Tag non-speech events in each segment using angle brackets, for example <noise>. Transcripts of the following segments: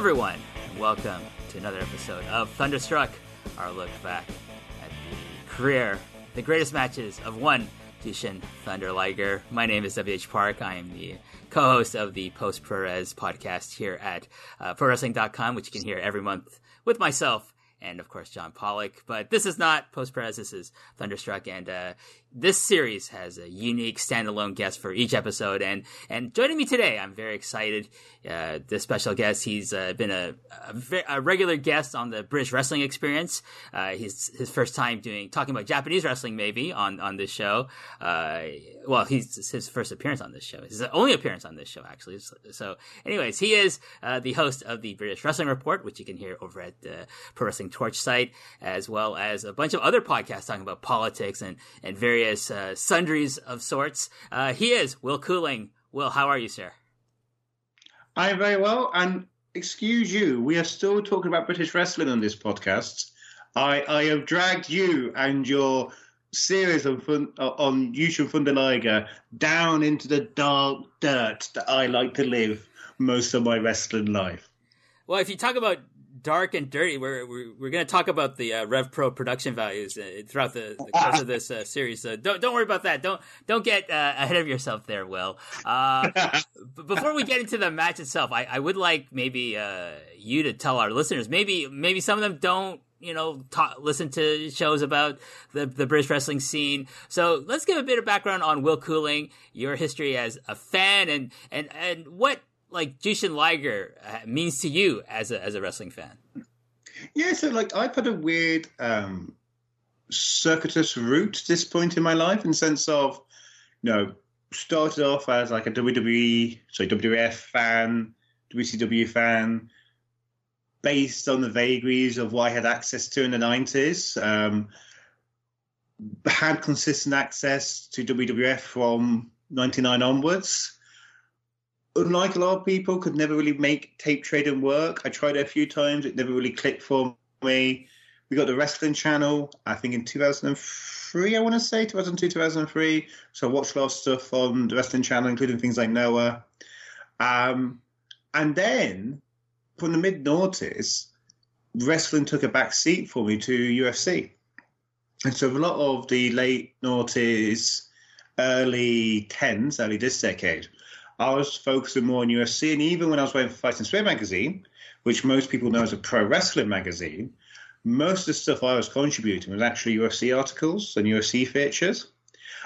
Everyone, and welcome to another episode of Thunderstruck, our look back at the career, the greatest matches of one Jushin Thunder Liger. My name is WH Park. I am the co-host of the Post Puroresu podcast here at uh, POSTWrestling.com, which you can hear every month with myself and of course John Pollock. But this is not Post Press. This is Thunderstruck, and uh, this series has a unique standalone guest for each episode. And and joining me today, I'm very excited. Uh, this special guest, he's uh, been a, a, a, regular guest on the British Wrestling Experience. Uh, he's his first time doing talking about Japanese wrestling, maybe on on this show. Uh, well, he's his first appearance on this show. His only appearance on this show, actually. So, anyways, he is uh, the host of the British Wrestling Report, which you can hear over at the Pro Wrestling Torch site, as well as a bunch of other podcasts talking about politics and and various uh, sundries of sorts. Uh, he is Will Cooling. Will, how are you, sir? I'm very well, and excuse you, we are still talking about British wrestling on this podcast. I, I have dragged you and your series fun, uh, on Jushin Thunder Liger down into the dark dirt that I like to live most of my wrestling life. Well, if you talk about dark and dirty. We're we're, we're going to talk about the uh, Rev Pro production values uh, throughout the, the, course of this uh, series. So don't don't worry about that. Don't don't get uh, ahead of yourself there, Will. Uh, <laughs> before we get into the match itself, I, I would like maybe uh, you to tell our listeners maybe maybe some of them don't you know, talk, listen to shows about the, the British wrestling scene. So let's give a bit of background on Will Cooling, your history as a fan, and and and what like Jushin Liger uh, means to you as a as a wrestling fan? Yeah, so like I've had a weird um, circuitous route this point in my life, in the sense of, you know, started off as like a WWE, sorry, WWF fan, WCW fan, based on the vagaries of what I had access to in the nineties. Um, had consistent access to WWF from '99 onwards unlike a lot of people, could never really make tape trading work. I tried it a few times; it never really clicked for me. We got the wrestling channel, I think in 2003, I want to say 2002, 2003. So I watched a lot of stuff on the wrestling channel, including things like Noah. Um, and then from the mid noughties, wrestling took a back seat for me to UFC. And so a lot of the late noughties, early tens, early this decade, I was focusing more on UFC, and even when I was writing for Fighting Spirit magazine, which most people know as a pro wrestling magazine, most of the stuff I was contributing was actually UFC articles and UFC features.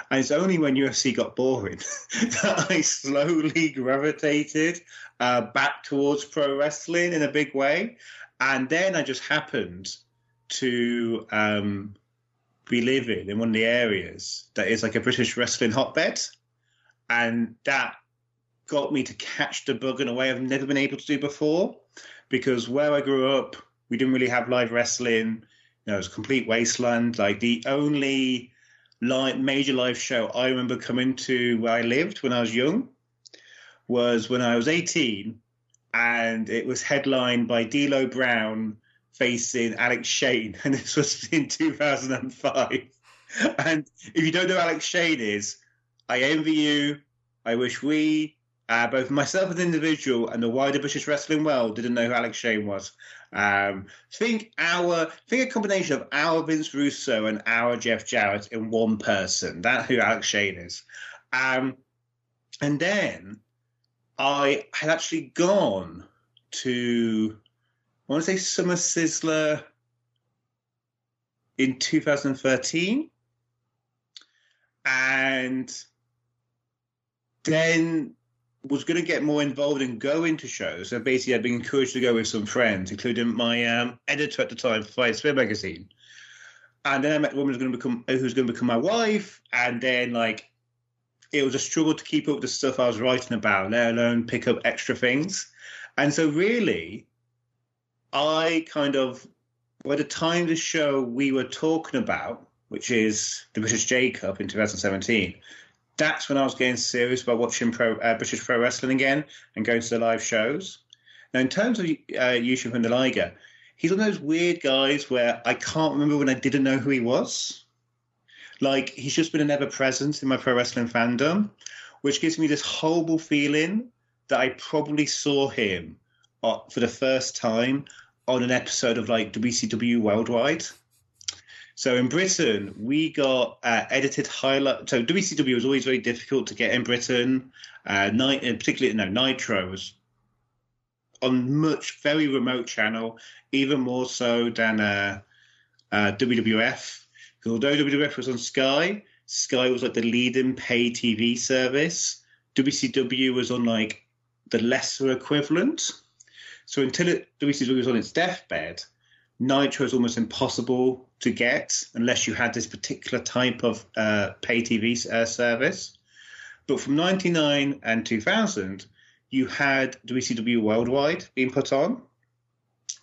And it's only when UFC got boring <laughs> that I slowly gravitated uh, back towards pro wrestling in a big way. And then I just happened to um, be living in one of the areas that is like a British wrestling hotbed. And that got me to catch the bug in a way I've never been able to do before. Because where I grew up, we didn't really have live wrestling. You know, it was a complete wasteland. Like the only live, major live show I remember coming to where I lived when I was young was when I was 18, and it was headlined by D'Lo Brown facing Alex Shane, <laughs> and this was in 2005. And if you don't know who Alex Shane is, I envy you. I wish we uh, both myself as an individual and the wider British wrestling world didn't know who Alex Shane was. Um, think our think a combination of our Vince Russo and our Jeff Jarrett in one person. That's who Alex Shane is. Um, and then I had actually gone to I want to say Summer Sizzler in 2013. And then was going to get more involved and go into shows. So basically, I'd been encouraged to go with some friends, including my um, editor at the time Fighting Spirit magazine. And then I met a woman who's going to become who's going to become my wife. And then like it was a struggle to keep up with the stuff I was writing about, let alone pick up extra things. And so really, I kind of by the time the show we were talking about, which is the British J Cup in 2017, that's when I was getting serious about watching pro, uh, British pro wrestling again and going to the live shows. Now, in terms of uh, Jushin Thunder Liger, he's one of those weird guys where I can't remember when I didn't know who he was. Like he's just been an ever presence in my pro wrestling fandom, which gives me this horrible feeling that I probably saw him uh, for the first time on an episode of like WCW Worldwide. So in Britain, we got uh, edited highlight. So WCW was always very difficult to get in Britain. Uh, night, particularly no Nitro was on much very remote channel, even more so than uh, uh, WWF. Because although WWF was on Sky, Sky was like the leading pay TV service. WCW was on like the lesser equivalent. So until it, WCW was on its deathbed, Nitro is almost impossible to get unless you had this particular type of uh, pay TV uh, service. But from 99 and 2000, you had WCW Worldwide being put on.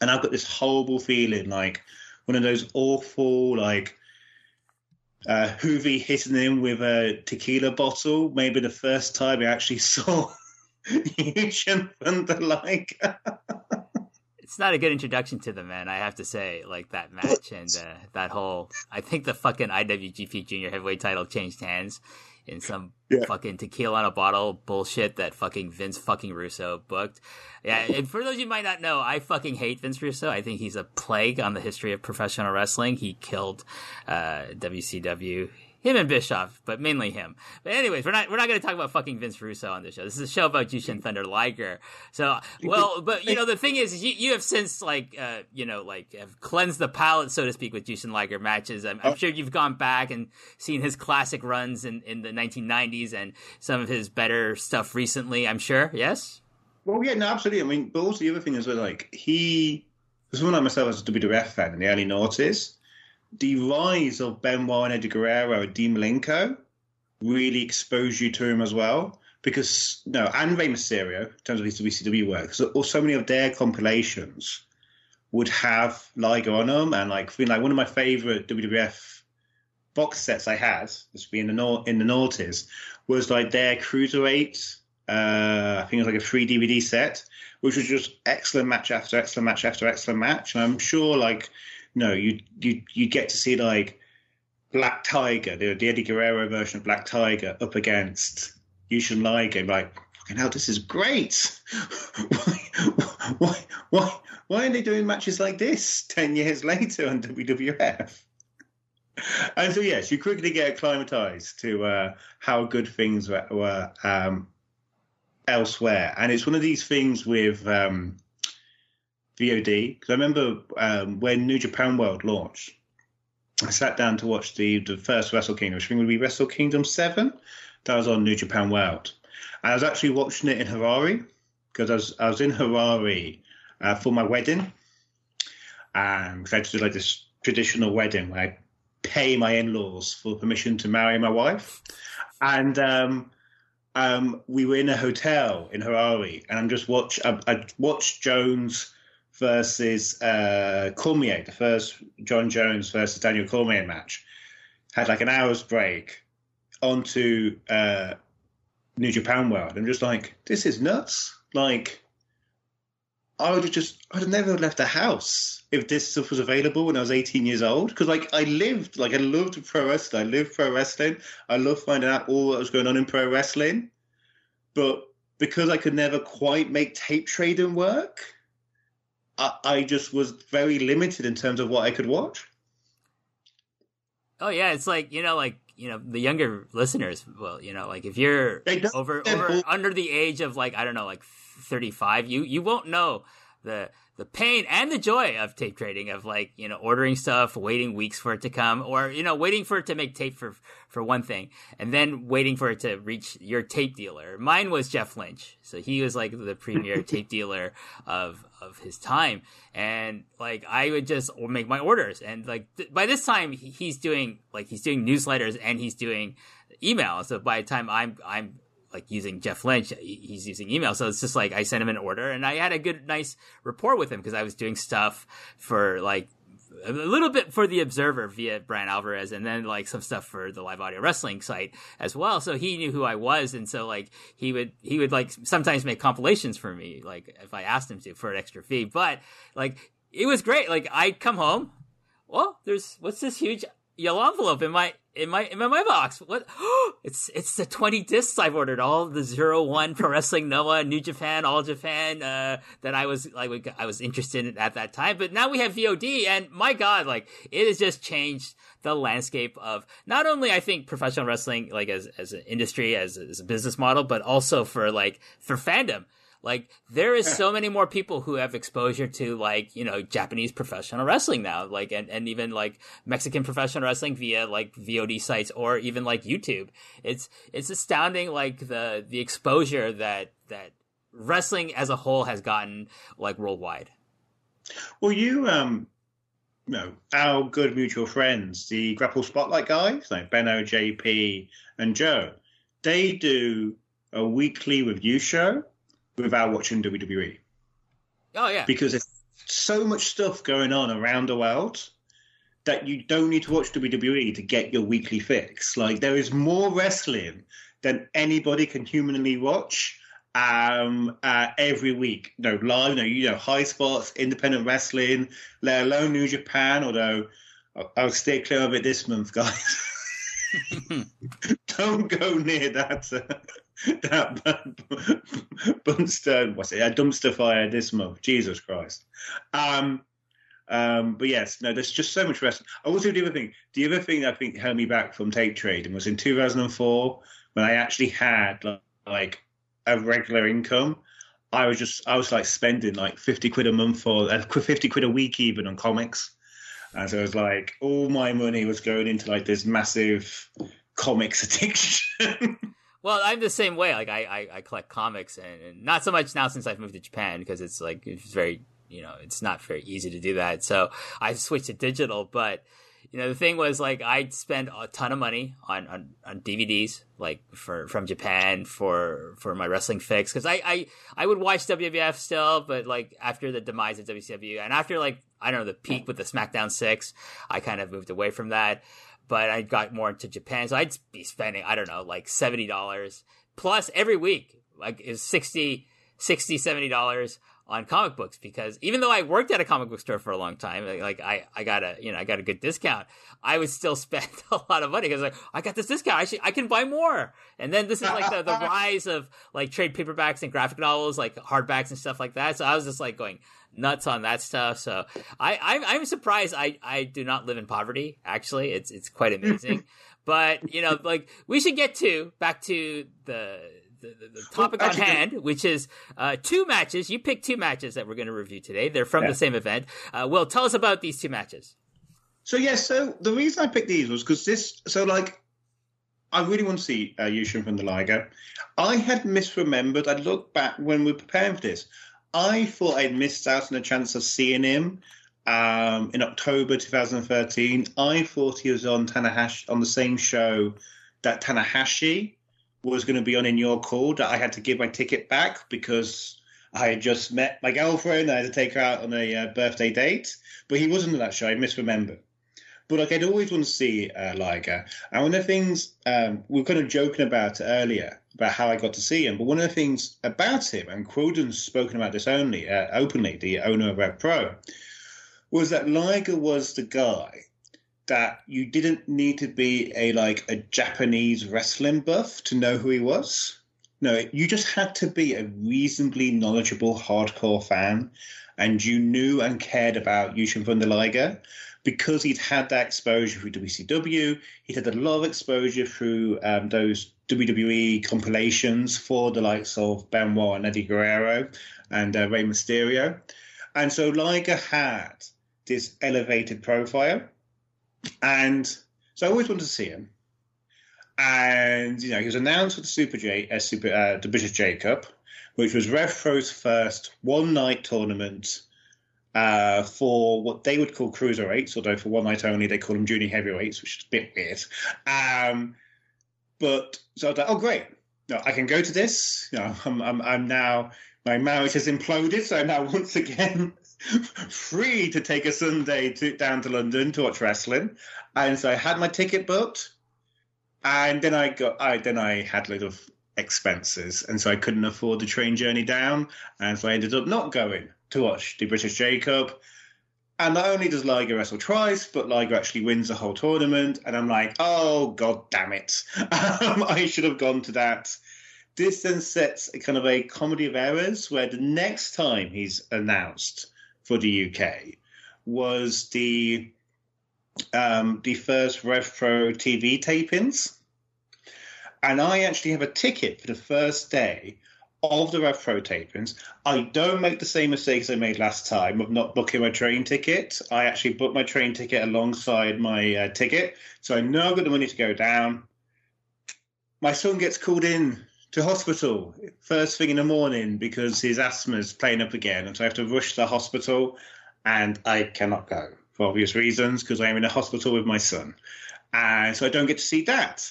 And I've got this horrible feeling like one of those awful, like, uh, Juvi hitting him with a tequila bottle. Maybe the first time I actually <laughs> saw <laughs> Jushin Thunder Liger. <laughs> it's not a good introduction to the man, I have to say. Like that match and uh, that whole. I think the fucking IWGP Junior Heavyweight title changed hands in some yeah. fucking tequila on a bottle bullshit that fucking Vince fucking Russo booked. Yeah, and for those you might not know, I fucking hate Vince Russo. I think he's a plague on the history of professional wrestling. He killed uh, WCW him and Bischoff, but mainly him. But anyways, we're not we're not going to talk about fucking Vince Russo on this show. This is a show about Jushin Thunder Liger. So, well, but you know the thing is, you, you have since like uh, you know like have cleansed the palate, so to speak, with Jushin Liger matches. I'm, I'm, oh. sure you've gone back and seen his classic runs in in the 1990s and some of his better stuff recently. I'm sure. Yes. Well, yeah, no, absolutely. I mean, but also the other thing is that like he, someone like myself as a WWF fan in the early noughties the rise of Benoit and Eddie Guerrero and Dean Malenko really exposed you to him as well. Because no, and Rey Mysterio, in terms of his WCW work, because so many of their compilations would have Liger on them, and like, like one of my favorite WWF box sets I had, this being in the in the noughties, was like their cruiserweight. Uh, I think it was like a free DVD set, which was just excellent match after excellent match after excellent match. And I'm sure like no, you you you get to see like Black Tiger, the, the Eddie Guerrero version of Black Tiger, up against Jushin Liger. Like, fucking hell, this is great. <laughs> why, why, why, why are they doing matches like this ten years later on WWF? And so, yes, you quickly get acclimatized to uh, how good things were, were um, elsewhere. And it's one of these things with um, VOD because I remember um, when New Japan World launched, I sat down to watch the the first Wrestle Kingdom, which I think would be Wrestle Kingdom Seven. That was on New Japan World, I was actually watching it in Harare because I was I was in Harare uh, for my wedding, and I had to do like this traditional wedding where I pay my in-laws for permission to marry my wife, and um, um, we were in a hotel in Harare, and I'm just watch I, I watched Jones versus uh, Cormier, the first Jon Jones versus Daniel Cormier match, had like an hour's break onto uh, New Japan World. I'm just like, this is nuts. Like, I would have just, I'd have never left the house if this stuff was available when I was 18 years old. Because, like, I lived, like, I loved pro wrestling. I lived pro wrestling. I loved finding out all that was going on in pro wrestling. But because I could never quite make tape trading work, I, I just was very limited in terms of what I could watch. Oh yeah, it's like you know, like you know, the younger listeners. Well, you know, like if you're over over under the age of like I don't know, like thirty five, you you won't know the the pain and the joy of tape trading of like you know ordering stuff waiting weeks for it to come or you know waiting for it to make tape for for one thing and then waiting for it to reach your tape dealer. Mine was jeff lynch. So he was like the premier <laughs> tape dealer of of his time. And like i would just make my orders. And like th- by this time he's doing like he's doing newsletters and he's doing email so by the time i'm i'm like using Jeff Lynch, uh, he's using email. So it's just like I sent him an order and I had a good, nice rapport with him because I was doing stuff for like a little bit for the Observer via Bryan Alvarez, and then like some stuff for the live audio wrestling site as well. So he knew who I was, and so like he would he would like sometimes make compilations for me, like if I asked him to for an extra fee. But like it was great. Like I'd come home, well, there's what's this huge yellow envelope in my in my in my box. What? <gasps> it's it's the twenty discs I've ordered. All the zero one Pro Wrestling Noah, New Japan, All Japan uh, that I was like I was interested in at that time. But now we have VOD, and my God, like it has just changed the landscape of not only I think professional wrestling like as as an industry as as a business model, but also for like for fandom like there is so many more people who have exposure to like, you know, Japanese professional wrestling now, like and, and even like Mexican professional wrestling via like VOD sites or even like YouTube. It's it's astounding like the the exposure that that wrestling as a whole has gotten like worldwide. Well, you um you know, our good mutual friends, the Grapple Spotlight guys, like Benno, JP, and Joe, they do a weekly review show without watching WWE. Oh yeah, because there's so much stuff going on around the world that you don't need to watch WWE to get your weekly fix. Like there is more wrestling than anybody can humanly watch um, uh, every week. No live, no you know, high spots, independent wrestling, let alone New Japan. Although I'll stay clear of it this month, guys. <laughs> <laughs> don't go near that. <laughs> That Bunster, <laughs> what's it? A dumpster fire this month. Jesus Christ. Um, um, but yes, no, there's just so much wrestling. I also do other thing. The other thing I think held me back from tape trading was in 2004 when I actually had like, like a regular income. I was just I was like spending like 50 quid a month or uh, 50 quid a week even on comics. And so it was like all my money was going into like this massive comics <laughs> addiction. Well, I'm the same way. Like I, I, I collect comics, and, and, not so much now since I've moved to Japan because it's like it's very, you know, it's not very easy to do that. So I switched to digital. But you know, the thing was like I'd spend a ton of money on on, on DVDs, like for from Japan for for my wrestling fix because I, I I would watch WWF still, but like after the demise of WCW and after like I don't know the peak with the SmackDown six, I kind of moved away from that but I got more into Japan. So I'd be spending, I don't know, like $70 plus every week, like is 60, 60, $70 on comic books because even though I worked at a comic book store for a long time, like, I, I got a, you know, I got a good discount. I would still <laughs> spend a lot of money because like, I got this discount. I should, I can buy more. And then this is like the, the <laughs> rise of like trade paperbacks and graphic novels, like hardbacks and stuff like that. So I was just like going, nuts on that stuff. So I, I'm, I'm surprised I, I do not live in poverty. Actually, it's, it's quite amazing. <laughs> but you know, like we should get to back to the, the, the topic well, actually, on hand, which is uh, two matches. You picked two matches that we're going to review today. They're from yeah. the same event. Uh, Will, tell us about these two matches. So yes, yeah, so the reason I picked these was because this. So like, I really want to see uh, Jushin Thunder Liger. I had misremembered. I looked back when we were preparing for this. I thought I'd missed out on a chance of seeing him um, in October 2013. I thought he was on Tanahashi on the same show that Tanahashi was going to be on in York Hall. That I had to give my ticket back because I had just met my girlfriend. I had to take her out on a uh, birthday date, but he wasn't on that show. I misremember. But like I'd always want to see uh, Liger. And one of the things um, we were kind of joking about earlier about how I got to see him. But one of the things about him, and Quildan's spoken about this only uh, openly, the owner of Rev Pro, was that Liger was the guy that you didn't need to be a like a Japanese wrestling buff to know who he was. no, you just had to be a reasonably knowledgeable hardcore fan, and you knew and cared about Jushin Thunder Liger because he'd had that exposure through WCW. He'd had a lot of exposure through um, those WWE compilations for the likes of Benoit and Eddie Guerrero and uh, Rey Mysterio. And so Liger had this elevated profile. And so I always wanted to see him. And, you know, he was announced for the Super J, uh, Super, uh, the British J Cup, which was RevPro's first one night tournament uh, for what they would call cruiserweights, although for one night only they call them junior heavyweights, which is a bit weird. Um, but so I was like, oh, great. No, I can go to this. You know, I'm, I'm, I'm now, my marriage has imploded, so I'm now <laughs> once again <laughs> free to take a Sunday to, down to London to watch wrestling. And so I had my ticket booked. And then I got, I then I had a lot of expenses, and so I couldn't afford the train journey down, and so I ended up not going to watch the British J Cup. And not only does Liger wrestle twice, but Liger actually wins the whole tournament. And I'm like, oh, god damn it. <laughs> Um, I should have gone to that. This then sets a kind of a comedy of errors where the next time he's announced for the UK was the um, the first Rev Pro TV tapings. And I actually have a ticket for the first day of the Rev Pro tapings. I don't make the same mistakes I made last time of not booking my train ticket. I actually booked my train ticket alongside my uh, ticket. So I know I've got the money to go down. My son gets called in to hospital first thing in the morning because his asthma's playing up again. And so I have to rush to the hospital and I cannot go for obvious reasons because I am in a hospital with my son. And so I don't get to see that.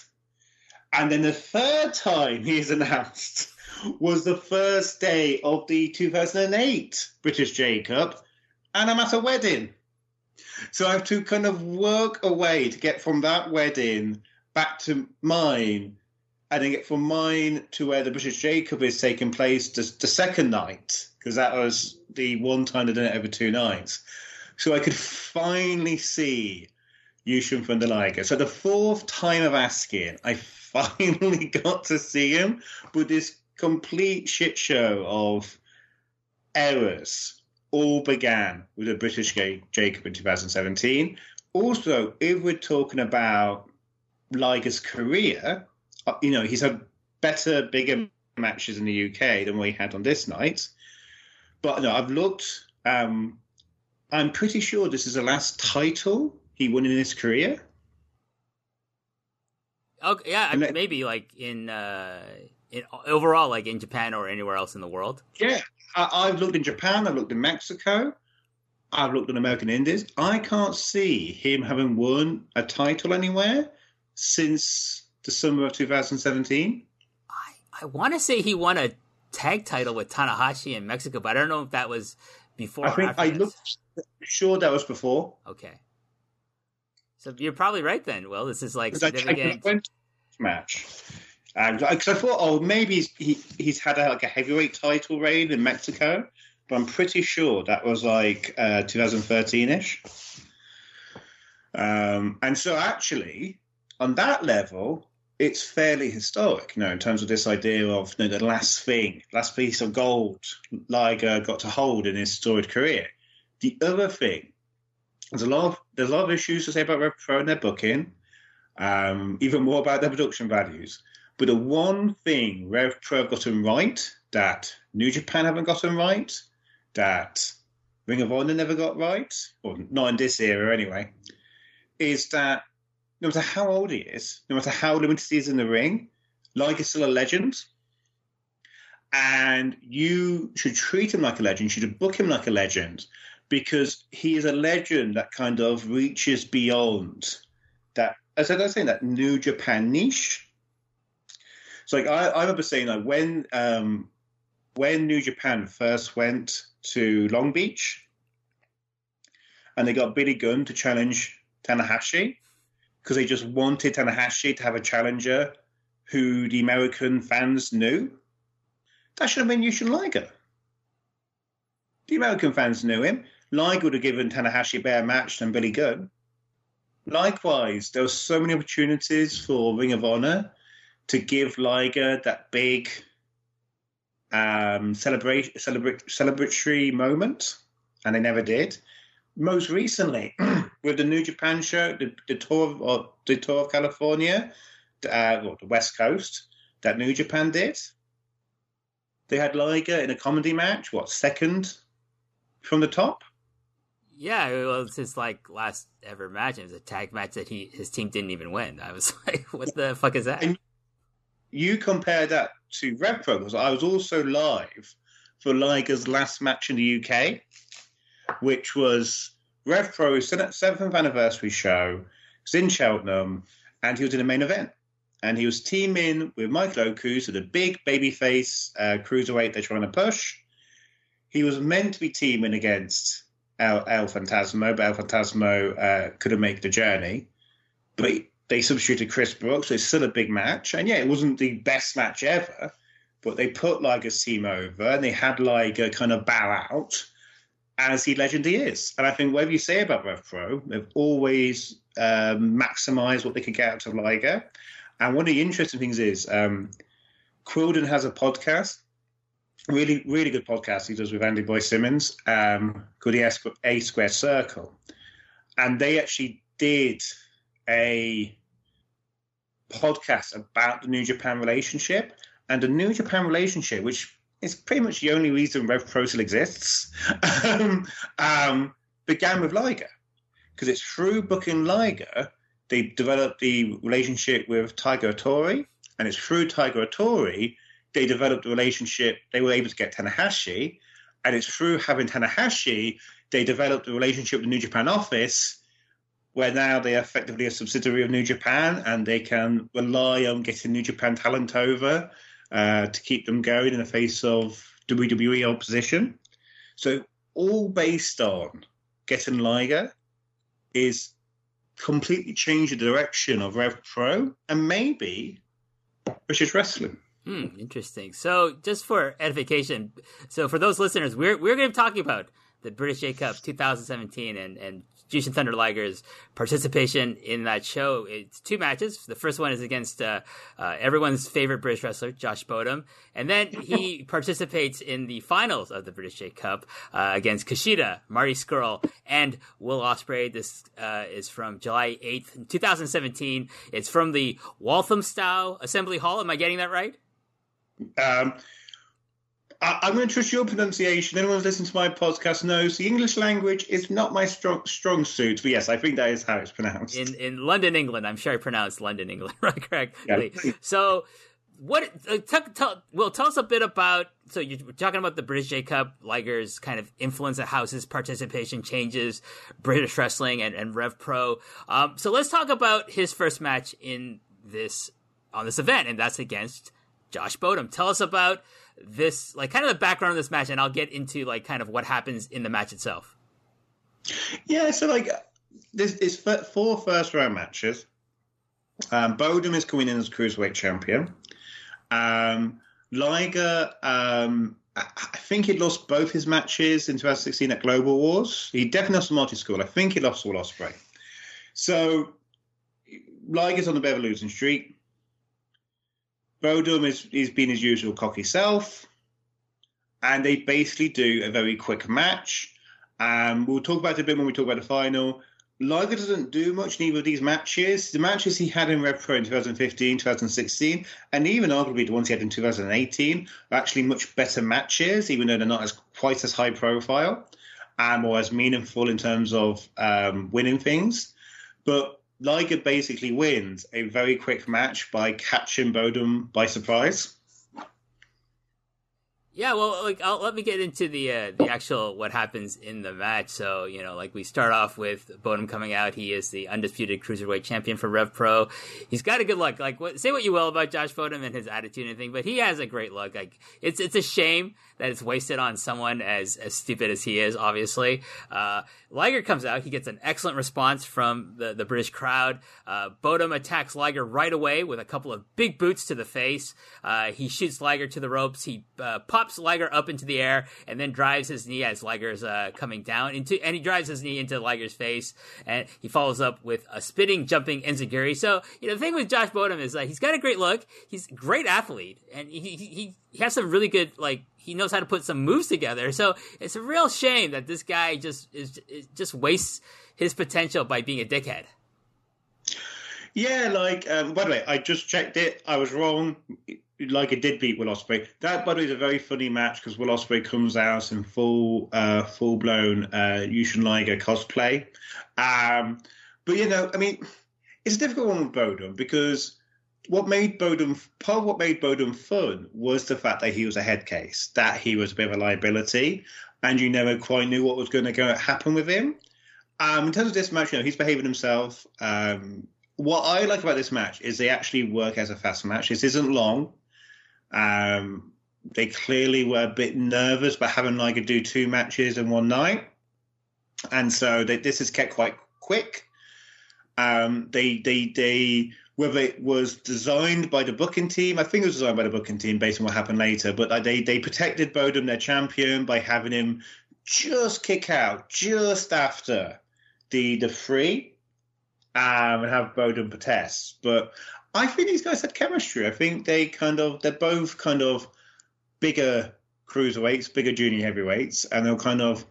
And then the third time <laughs> he is announced was the first day of the 2008 British J Cup, and I'm at a wedding. So I have to kind of work away to get from that wedding back to mine, and then get from mine to where the British J Cup is taking place the, the second night, because that was the one time I did it over two nights. So I could finally see Jushin Thunder Liger. So the fourth time of asking, I <laughs> finally got to see him with this complete shit show of errors all began with the British J Cup in 2017. Also, if we're talking about Liger's career, uh, you know, he's had better, bigger matches in the UK than we had on this night. But no, I've looked. Um, I'm pretty sure this is the last title he won in his career. Okay, yeah, maybe like in uh, in, overall, like in Japan or anywhere else in the world? Yeah, I, have looked in Japan. I've looked in Mexico. I've looked in American Indies. I can't see him having won a title anywhere since the summer of 2017. I, I want to say he won a tag title with Tanahashi in Mexico, but I don't know if that was before. I think I looked sure that was before. Okay, so you're probably right then. Well, this is like significant match. And because I thought, oh, maybe he's, he, he's had a, like a heavyweight title reign in Mexico, but I'm pretty sure that was like uh, 2013 ish. Um, and so, actually, on that level, it's fairly historic, you know, in terms of this idea of you know, the last thing, last piece of gold Liger got to hold in his storied career. The other thing, there's a lot of there's a lot of issues to say about Pro and their booking, um, even more about their production values. But the one thing Rev Pro have gotten right that New Japan haven't gotten right, that Ring of Honor never got right, or not in this era anyway, is that no matter how old he is, no matter how limited he is in the ring, Liger is still a legend. And you should treat him like a legend. You should book him like a legend because he is a legend that kind of reaches beyond that, as I was saying, that New Japan niche so like I, I remember saying like when um, when New Japan first went to Long Beach and they got Billy Gunn to challenge Tanahashi because they just wanted Tanahashi to have a challenger who the American fans knew. That should have been Jushin Liger. The American fans knew him. Liger would have given Tanahashi a better match than Billy Gunn. Likewise, there were so many opportunities for Ring of Honor to give Liger that big um, celebrate, celebrate, celebratory moment, and they never did. Most recently, <clears throat> with the New Japan show, the, the tour of or the tour of California, uh, or the West Coast, that New Japan did. They had Liger in a comedy match. What second from the top? Yeah, it was his like last ever match. It was a tag match that he his team didn't even win. I was <laughs> like, what the fuck is that? And you compare that to Rev Pro because I was also live for Liger's last match in the UK, which was Rev Pro's seventh anniversary show. In Cheltenham, and he was in the main event. And he was teaming with Michael Oku, so the big babyface uh, cruiserweight they're trying to push. He was meant to be teaming against El, El Phantasmo, but El Phantasmo uh, couldn't make the journey. But they substituted Chris Brookes, so it's still a big match. And yeah, it wasn't the best match ever, but they put Liger's team over and they had Liger kind of bow out as the legend he is. And I think whatever you say about Rev Pro, they've always um, maximized what they could get out of Liger. And one of the interesting things is um, Quildan has a podcast really, really good podcast he does with Andy Boy Simmons um, called the A Square Circle. And they actually did a podcast about the New Japan relationship. And the New Japan relationship, which is pretty much the only reason Rev Pro still exists, <laughs> um, um, began with Liger. Because it's through booking Liger, they developed the relationship with Tiger Hattori. And it's through Tiger Hattori they developed a relationship. They were able to get Tanahashi, and it's through having Tanahashi they developed a relationship with the New Japan office, where now they are effectively a subsidiary of New Japan, and they can rely on getting New Japan talent over uh, to keep them going in the face of WWE opposition. So all based on getting Liger is completely change the direction of Rev Pro and maybe British wrestling. Hmm, interesting. So, just for edification, so for those listeners, we're we're going to be talking about the British J Cup 2017 and and Jushin Thunder Liger's participation in that show. It's two matches. The first one is against uh, uh, everyone's favorite British wrestler, Josh Bodom, and then he <laughs> participates in the finals of the British J Cup uh, against Kushida, Marty Scurll, and Will Ospreay. This uh, is from July 8th, 2017. It's from the Waltham Walthamstow Assembly Hall. Am I getting that right? Um, I, am going to trust your pronunciation. Anyone who's listened to my podcast knows the English language is not my strong strong suit. But yes, I think that is how it's pronounced. In in London, England, I'm sure I pronounced London, England <laughs> right correctly. Yeah. So, what? Uh, t- t- well, tell us a bit about. So you're talking about the British J Cup, Liger's kind of influence of how his participation changes British wrestling and, and Rev Pro. Um, so let's talk about his first match in this on this event, and that's against Josh Bodom. Tell us about this, like kind of the background of this match, and I'll get into like kind of what happens in the match itself. Yeah, so like this is four first round matches. Um, Bodom is coming in as cruiserweight champion. Um, Liger, um, I think he lost both his matches in 2016 at Global Wars. He definitely lost to Marty Scurll. I think he lost to Will Ospreay. So Liger's on the bit of a losing streak. Bodom is he's been his usual cocky self, and they basically do a very quick match. Um, we'll talk about it a bit when we talk about the final. Liger doesn't do much in either of these matches. The matches he had in Rev Pro in 2015, 2016, and even arguably the ones he had in 2018 are actually much better matches, even though they're not as quite as high profile um, or as meaningful in terms of um, winning things. But Liger basically wins a very quick match by catching Bodom by surprise. Yeah, well, like I'll, let me get into the uh, the actual what happens in the match. So you know, like we start off with Bodom coming out. He is the undisputed cruiserweight champion for Rev Pro. He's got a good look. Like what, say what you will about Josh Bodom and his attitude and everything, but he has a great look. Like it's it's a shame that it's wasted on someone as as stupid as he is. Obviously, uh, Liger comes out. He gets an excellent response from the the British crowd. Uh, Bodom attacks Liger right away with a couple of big boots to the face. Uh, he shoots Liger to the ropes. He uh, pops Liger up into the air and then drives his knee as Liger's uh, coming down into, and he drives his knee into Liger's face, and he follows up with a spinning, jumping enziguri. So you know the thing with Josh Bodom is that he's got a great look, he's a great athlete, and he he he has some really good like he knows how to put some moves together. So it's a real shame that this guy just is, is just wastes his potential by being a dickhead. Yeah, like um, by the way, I just checked it. I was wrong. Like it did beat Will Ospreay. That, by the way, is a very funny match because Will Ospreay comes out in full, uh, full blown uh, Jushin Liger cosplay. Um, but you know, I mean, it's a difficult one with Bodom because what made Bodom part of what made Bodom fun was the fact that he was a head case, that he was a bit of a liability, and you never quite knew what was going to happen with him. Um, in terms of this match, you know, he's behaving himself. Um, what I like about this match is they actually work as a fast match. This isn't long. Um, they clearly were a bit nervous about having Liger do two matches in one night, and so they, this is kept quite quick. Um, they they they whether it was designed by the booking team, I think it was designed by the booking team based on what happened later. But they they protected Bodom, their champion, by having him just kick out just after the the free um, and have Bodom protest. But I think these guys had chemistry. I think they kind of they're both kind of bigger cruiserweights, bigger junior heavyweights, and they'll kind of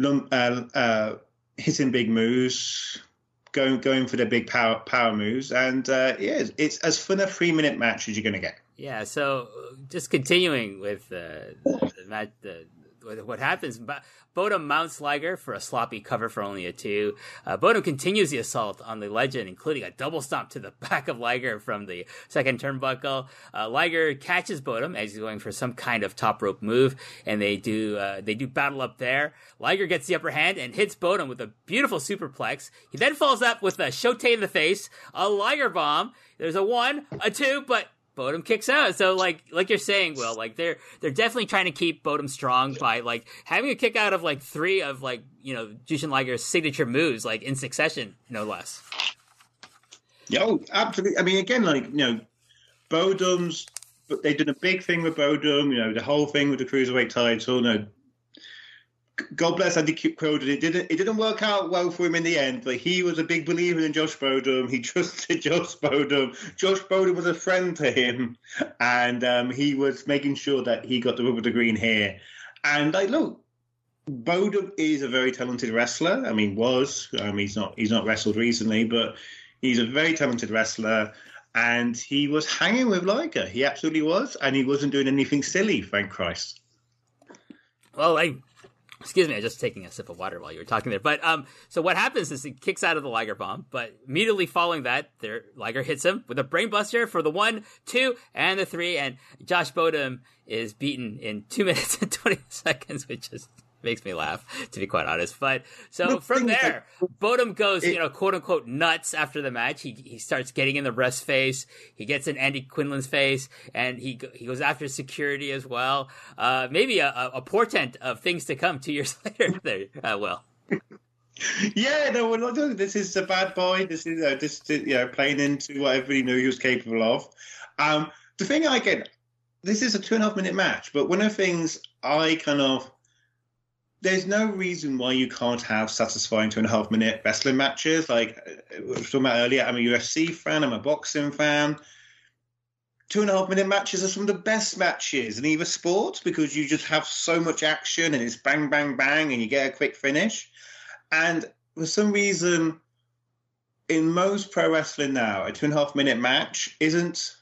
uh, uh, hitting big moves, going going for the big power power moves, and uh, yeah, it's as fun a three minute match as you're going to get. Yeah. So just continuing with uh, the, the the what happens. Bodom mounts Liger for a sloppy cover for only a two. Uh, Bodom continues the assault on the legend, including a double stomp to the <laughs> back of Liger from the second turnbuckle. Uh, Liger catches Bodom as he's going for some kind of top rope move, and they do uh, they do battle up there. Liger gets the upper hand and hits Bodom with a beautiful superplex. He then falls up with a shotei in the face, a Liger bomb. There's a one, a two, but Bodom kicks out. So like like you're saying, Will, like they're they're definitely trying to keep Bodom strong by like having a kick out of like three of like you know Jushin Liger's signature moves like in succession, no less. Yeah, oh, absolutely. I mean, again, like you know, Bodom's, but they did a big thing with Bodom. You know, the whole thing with the cruiserweight title. You know, God bless Andy Quildan. It didn't it didn't work out well for him in the end, but he was a big believer in Josh Bodom. He <laughs> trusted Josh Bodom. Josh Bodom was a friend to him, and um, he was making sure that he got the rubber to green here. And like, look, Bodom is a very talented wrestler. I mean, was um, he's not he's not wrestled recently, but he's a very talented wrestler. And he was hanging with Liger. He absolutely was, and he wasn't doing anything silly. Thank Christ. Well, I Excuse me, I was just taking a sip of water while you were talking there. But um, so what happens is he kicks out of the Liger bomb, but immediately following that, there Liger hits him with a brainbuster for the one, two, and the three, and Josh Bodom is beaten in two <laughs> minutes and twenty seconds, which is makes me laugh, to be quite honest. But so from there, Bodom goes, you know, quote unquote nuts after the match. He he starts getting in the rest face. He gets in Andy Quildan's face, and he he goes after security as well. Uh, maybe a, a portent of things to come two years <laughs> later. there, uh, Will. Yeah, no, we're not doing this. Is a bad boy. This is uh, just you know playing into what everybody knew he was capable of. Um, the thing I get, this is a two and a half minute match, but one of the things I kind of there's no reason why you can't have satisfying two and a half minute wrestling matches. Like uh, we were talking about earlier, I'm a UFC fan, I'm a boxing fan. Two and a half minute matches are some of the best matches in either sport because you just have so much action and it's bang, bang, bang, and you get a quick finish. And for some reason, in most pro wrestling now, a two and a half minute match isn't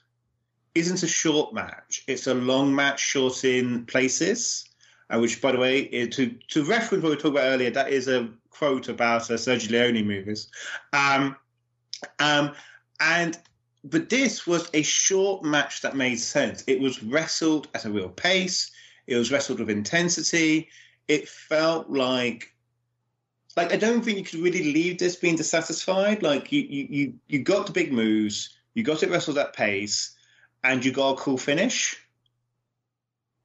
isn't a short match. It's a long match, short in places uh, which, by the way, to to reference what we talked about earlier, that is a quote about uh, Sergio Leone movies. Um, um, and but this was a short match that made sense. It was wrestled at a real pace. It was wrestled with intensity. It felt like like I don't think you could really leave this being dissatisfied. Like you you you, you got the big moves, you got it wrestled at pace, and you got a cool finish.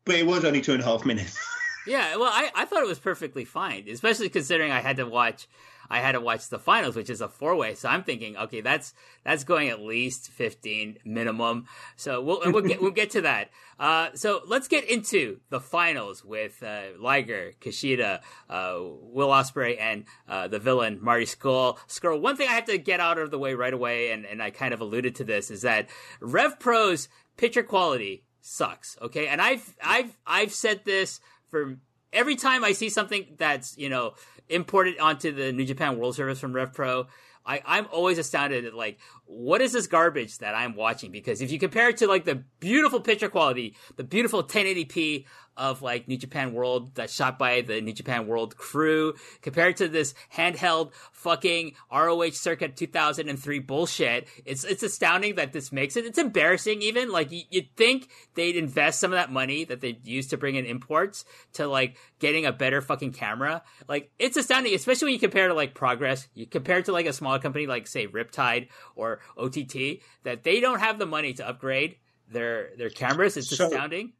But it was only two and a half minutes. <laughs> Yeah, well, I, I thought it was perfectly fine, especially considering I had to watch I had to watch the finals, which is a four way. So I'm thinking, okay, that's that's going at least 15 minimum. So we'll we'll get we'll get to that. Uh, so let's get into the finals with uh, Liger, Kushida, uh, Will Ospreay, and uh, the villain Marty Skull. Scurll. One thing I have to get out of the way right away, and and I kind of alluded to this, is that Rev Pro's picture quality sucks. Okay, and I've I've I've said this for every time I see something that's you know imported onto the New Japan World Service from Rev Pro. I, I'm always astounded at like, what is this garbage that I'm watching? Because if you compare it to like the beautiful picture quality, the beautiful 1080p of like New Japan World that's shot by the New Japan World crew compared to this handheld fucking ROH circuit 2003 bullshit. It's, it's astounding that this makes it. It's embarrassing even. Like you'd think they'd invest some of that money that they used to bring in imports to like getting a better fucking camera. Like it's astounding, especially when you compare to like Progress. You compare it to like a smaller company like say Riptide or OTT that they don't have the money to upgrade their their cameras. It's so, astounding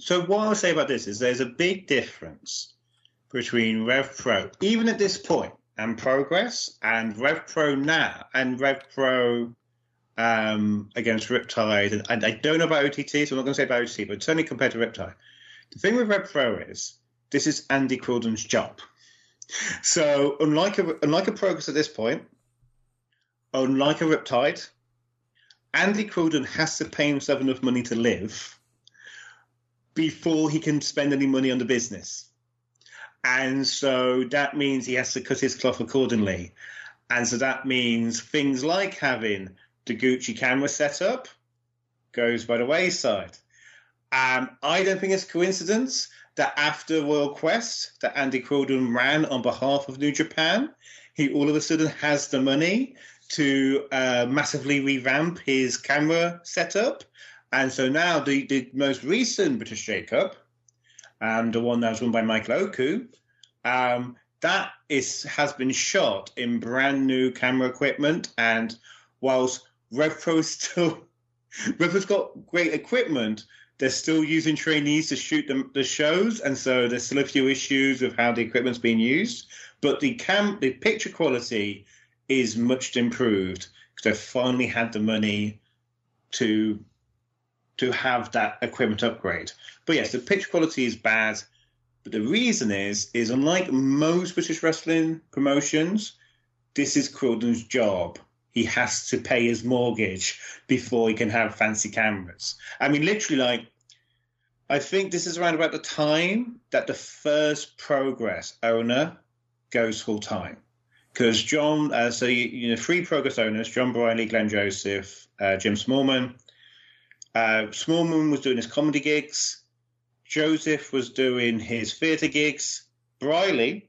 so what I'll say about this is there's a big difference between Rev Pro, even at this point, and Progress, and Rev Pro now, and Rev Pro um, against Riptide. And I don't know about OTT, so I'm not going to say about OTT, but certainly compared to Riptide. The thing with Rev Pro is this is Andy Quildan's job. <laughs> So unlike a, unlike a Progress at this point, unlike a Riptide, Andy Quildan has to pay himself enough money to live before he can spend any money on the business. And so that means he has to cut his cloth accordingly. And so that means things like having the Gucci camera set up goes by the wayside. Um, I don't think it's coincidence that after Royal Quest that Andy Quildan ran on behalf of New Japan, he all of a sudden has the money to uh, massively revamp his camera setup and so now the, the most recent British Cup, um, the one that was won by Michael Oku, um, that is has been shot in brand new camera equipment. And whilst RevPro still <laughs> RevPro's got great equipment, they're still using trainees to shoot the, the shows, and so there's still a few issues with how the equipment's being used. But the cam the picture quality is much improved because they've finally had the money to to have that equipment upgrade. But yes, the pitch quality is bad. But the reason is, is unlike most British wrestling promotions, this is Quildan's job. He has to pay his mortgage before he can have fancy cameras. I mean, literally, like, I think this is around about the time that the first Progress owner goes full time. Because John, uh, so you, you, know, three Progress owners: Jon Briley, Glenn Joseph, uh, Jim Smallman, uh, Smallman was doing his comedy gigs. Joseph was doing his theatre gigs. Briley,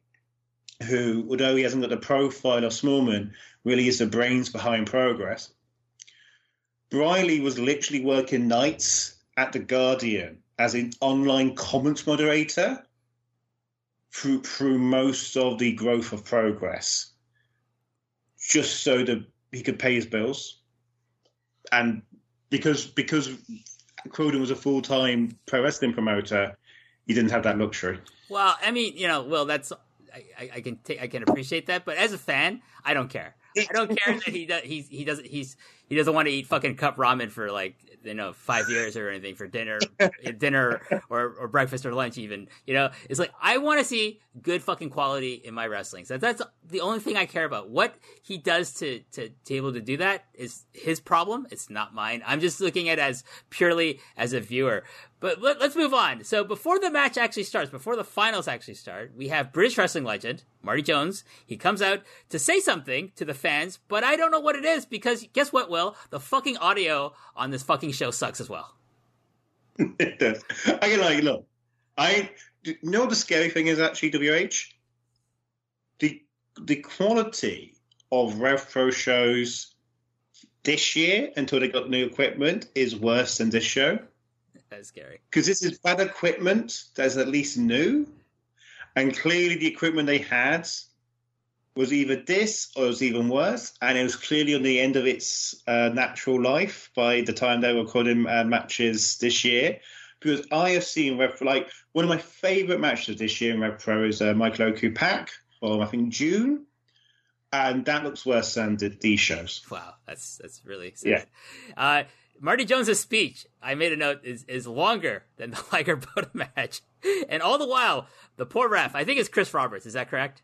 who, although he hasn't got the profile of Smallman, really is the brains behind progress. Briley was literally working nights at The Guardian as an online comments moderator through, through most of the growth of progress, just so that he could pay his bills and because because Quildan was a full time pro wrestling promoter, he didn't have that luxury. Well, I mean, you know, well, that's I, I can take I can appreciate that, but as a fan, I don't care. I don't care that he does he's he doesn't he's he doesn't want to eat fucking cup ramen for like you know five years or anything for dinner <laughs> dinner or, or breakfast or lunch even you know it's like i want to see good fucking quality in my wrestling so that's the only thing i care about what he does to to, to able to do that is his problem it's not mine i'm just looking at it as purely as a viewer but let, us move on. So before the match actually starts, before the finals actually start, we have British wrestling legend Marty Jones. He comes out to say something to the fans, but I don't know what it is because guess what, Will? The fucking audio on this fucking show sucks as well. <laughs> it does. I can like look. I you know the scary thing is actually WH. The the quality of Rev Pro shows this year until they got new equipment is worse than this show. That's scary. Because this is bad equipment that's at least new. And clearly the equipment they had was either this or it was even worse. And it was clearly on the end of its uh, natural life by the time they were calling uh, matches this year. Because I have seen Rev like one of my favorite matches this year in Rev Pro is uh, Michael Oku Pac, from I think June, and that looks worse than the, these shows. Wow, that's that's really sad. Yeah. Uh, Marty Jones's speech, I made a note, is, is longer than the <laughs> Liger Bota match. And all the while, the poor ref, I think it's Chris Roberts, is that correct?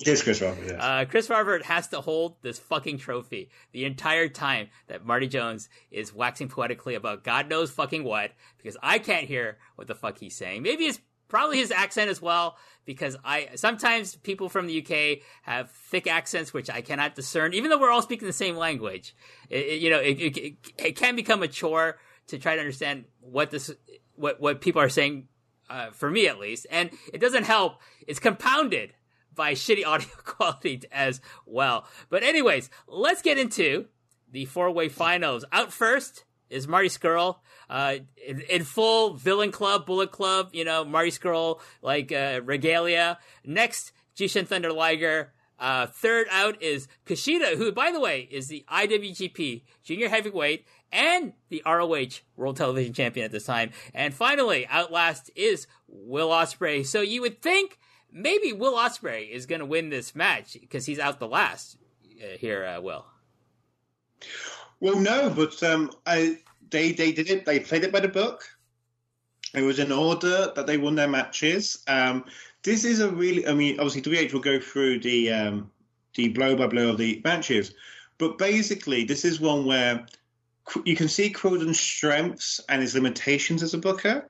It is Chris Roberts, yes. Uh, Chris Roberts has to hold this fucking trophy the entire time that Marty Jones is waxing poetically about God knows fucking what, because I can't hear what the fuck he's saying. Maybe it's probably his accent as well because I sometimes people from the UK have thick accents which I cannot discern, even though we're all speaking the same language. It, it, you know, it, it, it, can become a chore to try to understand what this what what people are saying. Uh, for me, at least, and it doesn't help. It's compounded by shitty <laughs> audio quality as well. But anyways, let's get into the four way finals. Out first is Marty Scurll uh, in, in, full villain club, bullet club, you know, Marty Scurll, like, uh, regalia. Next, Jushin Thunder Liger. Uh, third out is Kushida, who, by the way, is the IWGP Junior Heavyweight and the ROH World Television Champion at this time. And finally, out last is Will Ospreay. So you would think maybe Will Ospreay is going to win this match because he's out the last uh, here, uh, Will. Well, no, but um, I they they did it. They played it by the book. It was in order that they won their matches. Um, this is a really, I mean, obviously WH will go through the um, the blow by blow of the matches, but basically this is one where you can see Quildan's strengths and his limitations as a booker.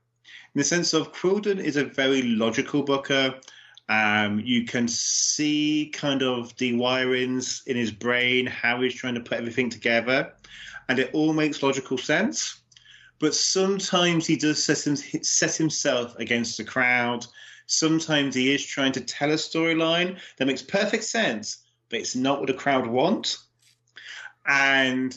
In the sense of Quildan is a very logical booker. Um, you can see kind of the wirings in his brain, how he's trying to put everything together and it all makes logical sense. But sometimes he does set, him, set himself against the crowd. Sometimes he is trying to tell a storyline that makes perfect sense, but it's not what the crowd want. And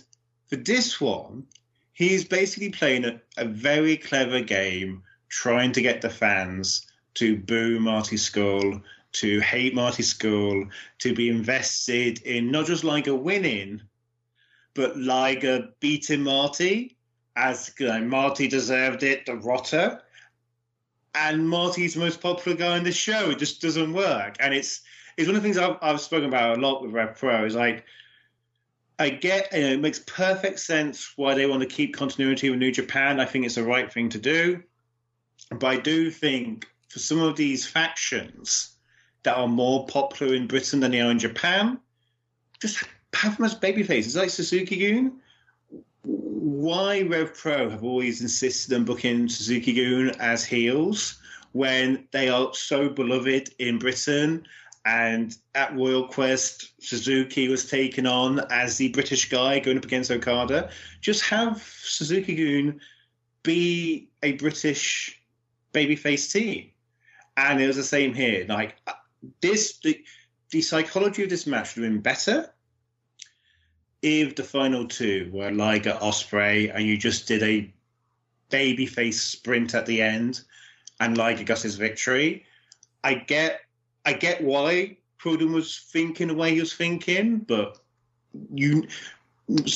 for this one, he's basically playing a, a very clever game, trying to get the fans to boo Marty Scurll, to hate Marty Scurll, to be invested in not just like a winning, but Liger beating Marty as you know, Marty deserved it, the rotter. And Marty's the most popular guy in the show. It just doesn't work. And it's it's one of the things I've, I've spoken about a lot with Rev Pro is like, I get, you know, it makes perfect sense why they want to keep continuity with New Japan. I think it's the right thing to do. But I do think for some of these factions that are more popular in Britain than they are in Japan, just have them as baby faces like Suzuki-gun. Why Rev Pro have always insisted on booking Suzuki-gun as heels when they are so beloved in Britain? And at Royal Quest, Suzuki was taken on as the British guy going up against Okada. Just have Suzuki-gun be a British babyface team. And it was the same here. Like uh, this, the, the psychology of this match would have been better if the final two were Liger Ospreay, and you just did a babyface sprint at the end and Liger got his victory, I get I get why Quildan was thinking the way he was thinking, but you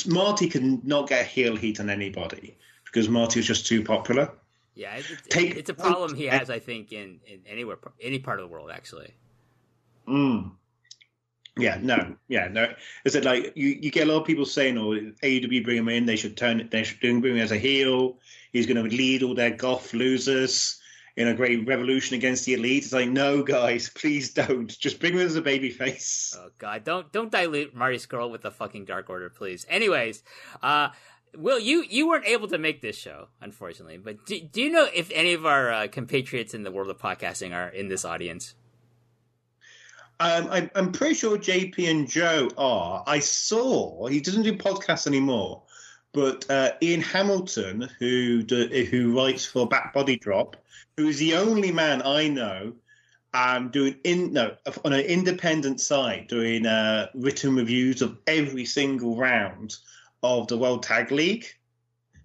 Marty can not get heel heat on anybody because Marty was just too popular. Yeah, it's, Take, it's a problem he has, I think, in, in anywhere, any part of the world, actually. Mm. Yeah, no, yeah, no. Is it like you, you get a lot of people saying, "Oh, AEW bring him in. They should turn it. They should bring him as a heel. He's going to lead all their goth losers in a great revolution against the elite." It's like, no, guys, please don't. Just bring him as a baby face. Oh God, don't don't dilute Marty Scurll with the fucking Dark Order, please. Anyways, uh, Will, you you weren't able to make this show, unfortunately. But do, do you know if any of our uh, compatriots in the world of podcasting are in this audience? Um, I, am pretty sure JP and Joe are. I saw he doesn't do podcasts anymore, but uh, Ian Hamilton, who do, who writes for Back Body Drop, who is the only man I know um, doing in no on an independent site doing uh, written reviews of every single round of the World Tag League.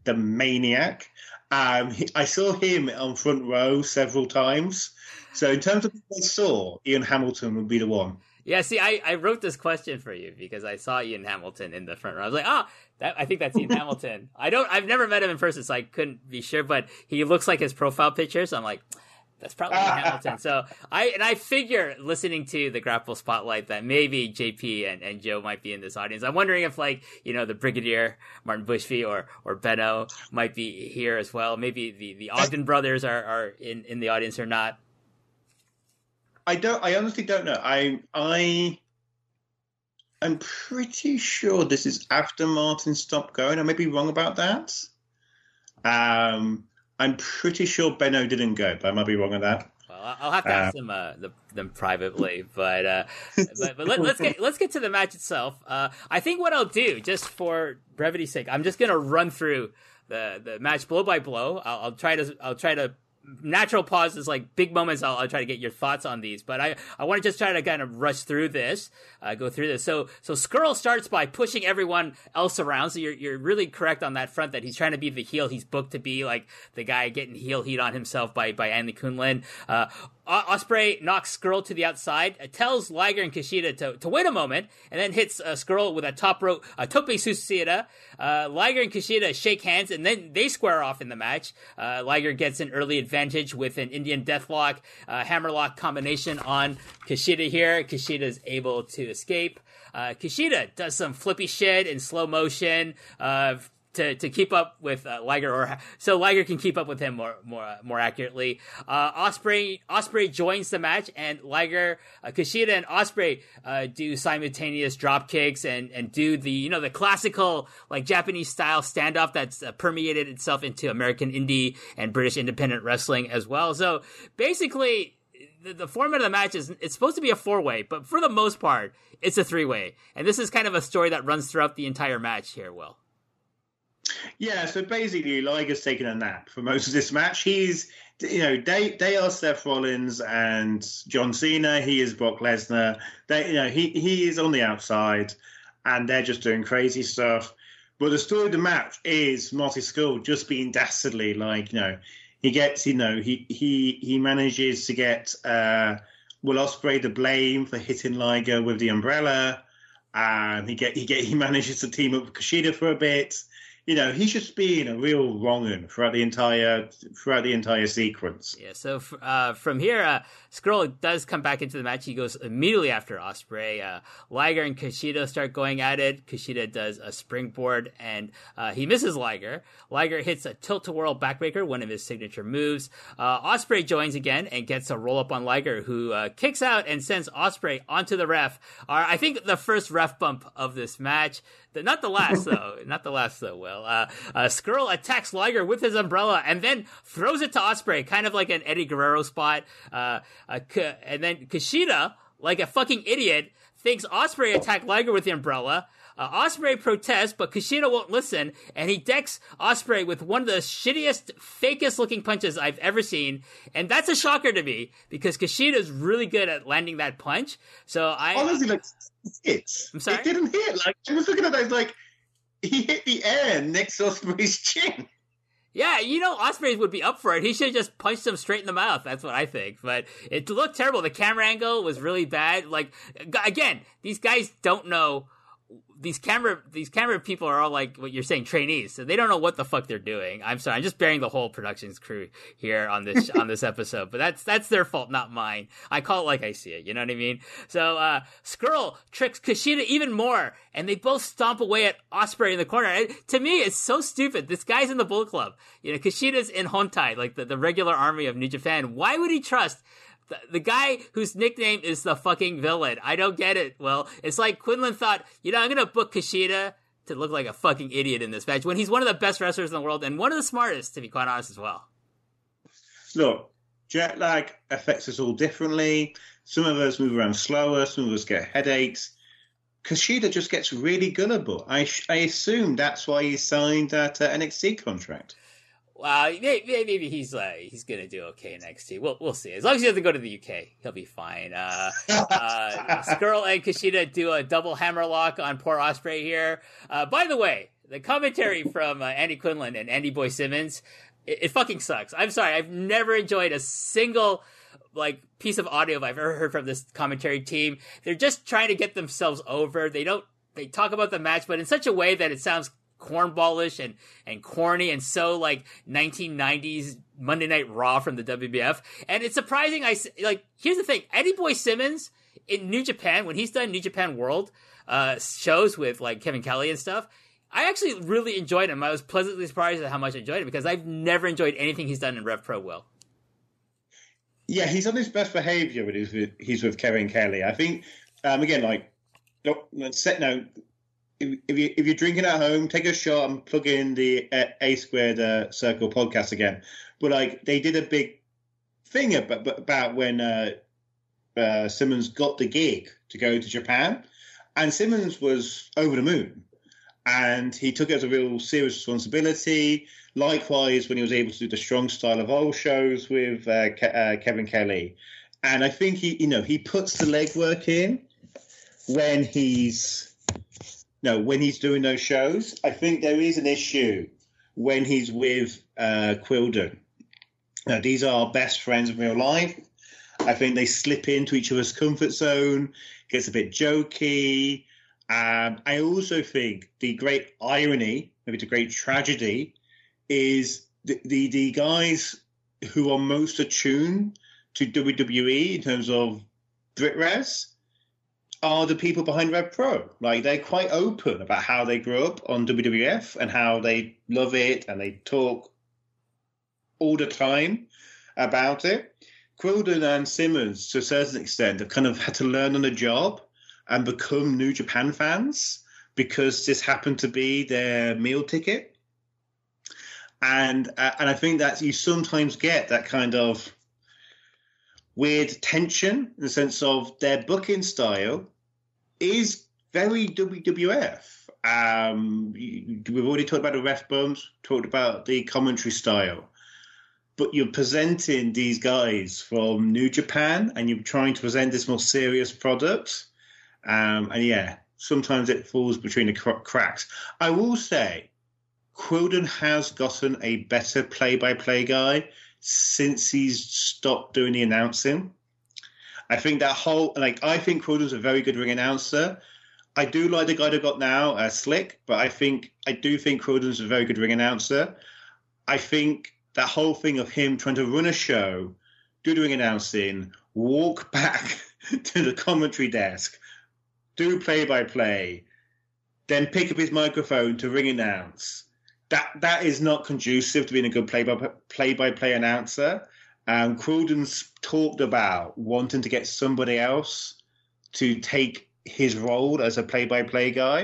The maniac. Um, he, I saw him on front row several times. So in terms of what I saw, Ian Hamilton would be the one. Yeah, see, I, I wrote this question for you because I saw Ian Hamilton in the front row. I was like, ah, oh, that I think that's Ian <laughs> Hamilton. I don't, I've never met him in person, so I couldn't be sure, but he looks like his profile picture. So I'm like, That's probably Hamilton. So I and I figure listening to the Grapple Spotlight that maybe JP and, and Joe might be in this audience. I'm wondering if like you know the Brigadier Martin Bushby or or Benno might be here as well. Maybe the the Ogden brothers are are in in the audience or not. I don't. I honestly don't know. I I I'm pretty sure this is after Martin stopped going. I may be wrong about that. Um, I'm pretty sure Benno didn't go, but I might be wrong on that. Well, I'll have to ask uh, them uh, the, them privately, but uh, <laughs> but, but let, us get let's get to the match itself. Uh, I think what I'll do, just for brevity's sake, I'm just gonna run through the the match blow by blow. I'll, I'll try to I'll try to natural pauses, like big moments. I'll, I'll, try to get your thoughts on these, but I, I want to just try to kind of rush through this, uh, go through this. So, so Scurll starts by pushing everyone else around. So you're, you're really correct on that front that he's trying to be the heel. He's booked to be like the guy getting heel heat on himself by, by Andy Quildan. Uh, Ospreay knocks Scurll to the outside, uh, tells Liger and Kushida to, to wait a moment, and then hits uh, Scurll with a top rope, a tope suicida. Uh, Liger and Kushida shake hands, and then they square off in the match. Uh, Liger gets an early advantage with an Indian deathlock, uh, hammerlock combination on Kushida here. Kushida is able to escape. Uh, Kushida does some flippy shit in slow motion, uh, to, to keep up with uh, Liger, or so Liger can keep up with him more more more accurately. Uh, Ospreay Ospreay joins the match, and Liger, uh, Kushida, and Ospreay uh, do simultaneous drop kicks and and do the you know the classical like Japanese style standoff that's uh, permeated itself into American indie and British independent wrestling as well. So basically. The, the format of the match is it's supposed to be a four way, but for the most part, it's a three way. And this is kind of a story that runs throughout the entire match here, Will. Yeah, so basically, Liger's taking a nap for most of this match. He's, you know, they they are Seth Rollins and John Cena. He is Brock Lesnar. They, you know, he he is on the outside, and they're just doing crazy stuff. But the story of the match is Marty Scurll just being dastardly. Like, you know, he gets, you know, he he he manages to get uh, Will Ospreay the blame for hitting Liger with the umbrella. and he get he get he manages to team up with Kushida for a bit you know, he's just being a real wrong'un throughout the entire throughout the entire sequence. Yeah. So uh, from here, uh, Scurll does come back into the match. He goes immediately after Ospreay. Uh, Liger and Kushida start going at it. Kushida does a springboard and uh, he misses Liger. Liger hits a tilt-a-whirl backbreaker, one of his signature moves. Uh, Ospreay joins again and gets a roll up on Liger, who uh, kicks out and sends Ospreay onto the ref. I think the first ref bump of this match. Not the last <laughs> though. Not the last though. Well, uh, uh, Scurll attacks Liger with his umbrella and then throws it to Ospreay, kind of like an Eddie Guerrero spot. Uh, uh, and then Kushida, like a fucking idiot, thinks Ospreay attacked Liger with the umbrella. Uh, Ospreay protests, but Kushida won't listen, and he decks Ospreay with one of the shittiest, fakest looking punches I've ever seen. And that's a shocker to me because Kushida is really good at landing that punch. So I honestly like hits. I'm sorry, it didn't hit. Like I was looking at that, like he hit the air next to Ospreay's <laughs> chin. Yeah, you know, Ospreay would be up for it. He should have just punched him straight in the mouth. That's what I think. But it looked terrible. The camera angle was really bad. Like, again, these guys don't know these camera these camera people are all like what you're saying trainees. So they don't know what the fuck they're doing. I'm sorry. I'm just bearing the whole productions crew here on this <laughs> on this episode. But that's that's their fault not mine. I call it like i see it. You know what i mean? So uh Scurll tricks kushida even more and they both stomp away at Ospreay in the corner. And to me it's so stupid. This guy's in the bull club. You know kushida's in hontai like the, the regular army of new japan. Why would he trust the, the guy whose nickname is the fucking villain. I don't get it. Well, it's like Quildan thought, you know, I'm gonna book Kushida to look like a fucking idiot in this match when he's one of the best wrestlers in the world and one of the smartest, to be quite honest, as well. Look, jet lag affects us all differently. Some of us move around slower. Some of us get headaches. Kushida just gets really gullible. I, I assume that's why he signed that uh, NXT contract. Well, maybe, maybe he's uh, he's gonna do okay next NXT. We'll we'll see. As long as he doesn't go to the UK, he'll be fine. Uh, uh, <laughs> Scurll and Kushida do a double hammerlock on poor Ospreay here. Uh, by the way, the commentary from uh, Andy Quildan and Andy Boy Simmons, it, it, fucking sucks. I'm sorry, I've never enjoyed a single like piece of audio I've ever heard from this commentary team. They're just trying to get themselves over. They don't. They talk about the match, but in such a way that it sounds cornballish and and corny and so like 1990s Monday Night Raw from the WWF. And it's surprising. I like here's the thing: Eddie Boy Simmons in New Japan when he's done New Japan World uh, shows with like Kevin Kelly and stuff. I actually really enjoyed him. I was pleasantly surprised at how much I enjoyed him because I've never enjoyed anything he's done in Rev Pro. Will. Yeah, he's on his best behavior when he's with, he's with Kevin Kelly. I think um, again, like, set now. If, if, you, if you're drinking at home, take a shot and plug in the uh, A Squared uh, Circle podcast again. But like, they did a big thing about, about when uh, uh, Simmons got the gig to go to Japan, and Simmons was over the moon, and he took it as a real serious responsibility. Likewise, when he was able to do the Strong Style Evolved shows with uh, Ke- uh, Kevin Kelly, and I think he, you know, he puts the legwork in when he's no when he's doing those shows. I think there is an issue when he's with uh, Quildan. Now these are best friends in real life. I think they slip into each other's comfort zone. Gets a bit jokey. Um, I also think the great irony, maybe the great tragedy, is the, the, the guys who are most attuned to WWE in terms of BritRes are the people behind Rev Pro. Like they're quite open about how they grew up on WWF and how they love it and they talk all the time about it. Quildan and Simmons, to a certain extent, have kind of had to learn on the job and become New Japan fans because this happened to be their meal ticket. And uh, and I think that you sometimes get that kind of weird tension in the sense of their booking style is very WWF. Um, we've already talked about the ref bumps, talked about the commentary style, but you're presenting these guys from New Japan and you're trying to present this more serious product. Um, and yeah, sometimes it falls between the cracks. I will say, Quildan has gotten a better play by play guy since he's stopped doing the announcing. I think that whole like I think Quildan's a very good ring announcer. I do like the guy they got now, uh, Slick, but I think I do think Quildan's a very good ring announcer. I think that whole thing of him trying to run a show, do ring announcing, walk <laughs> back to the commentary desk, do play by play, then pick up his microphone to ring announce. That that is not conducive to being a good play by play by play announcer. Um, Quildan's talked about wanting to get somebody else to take his role as a play-by-play guy.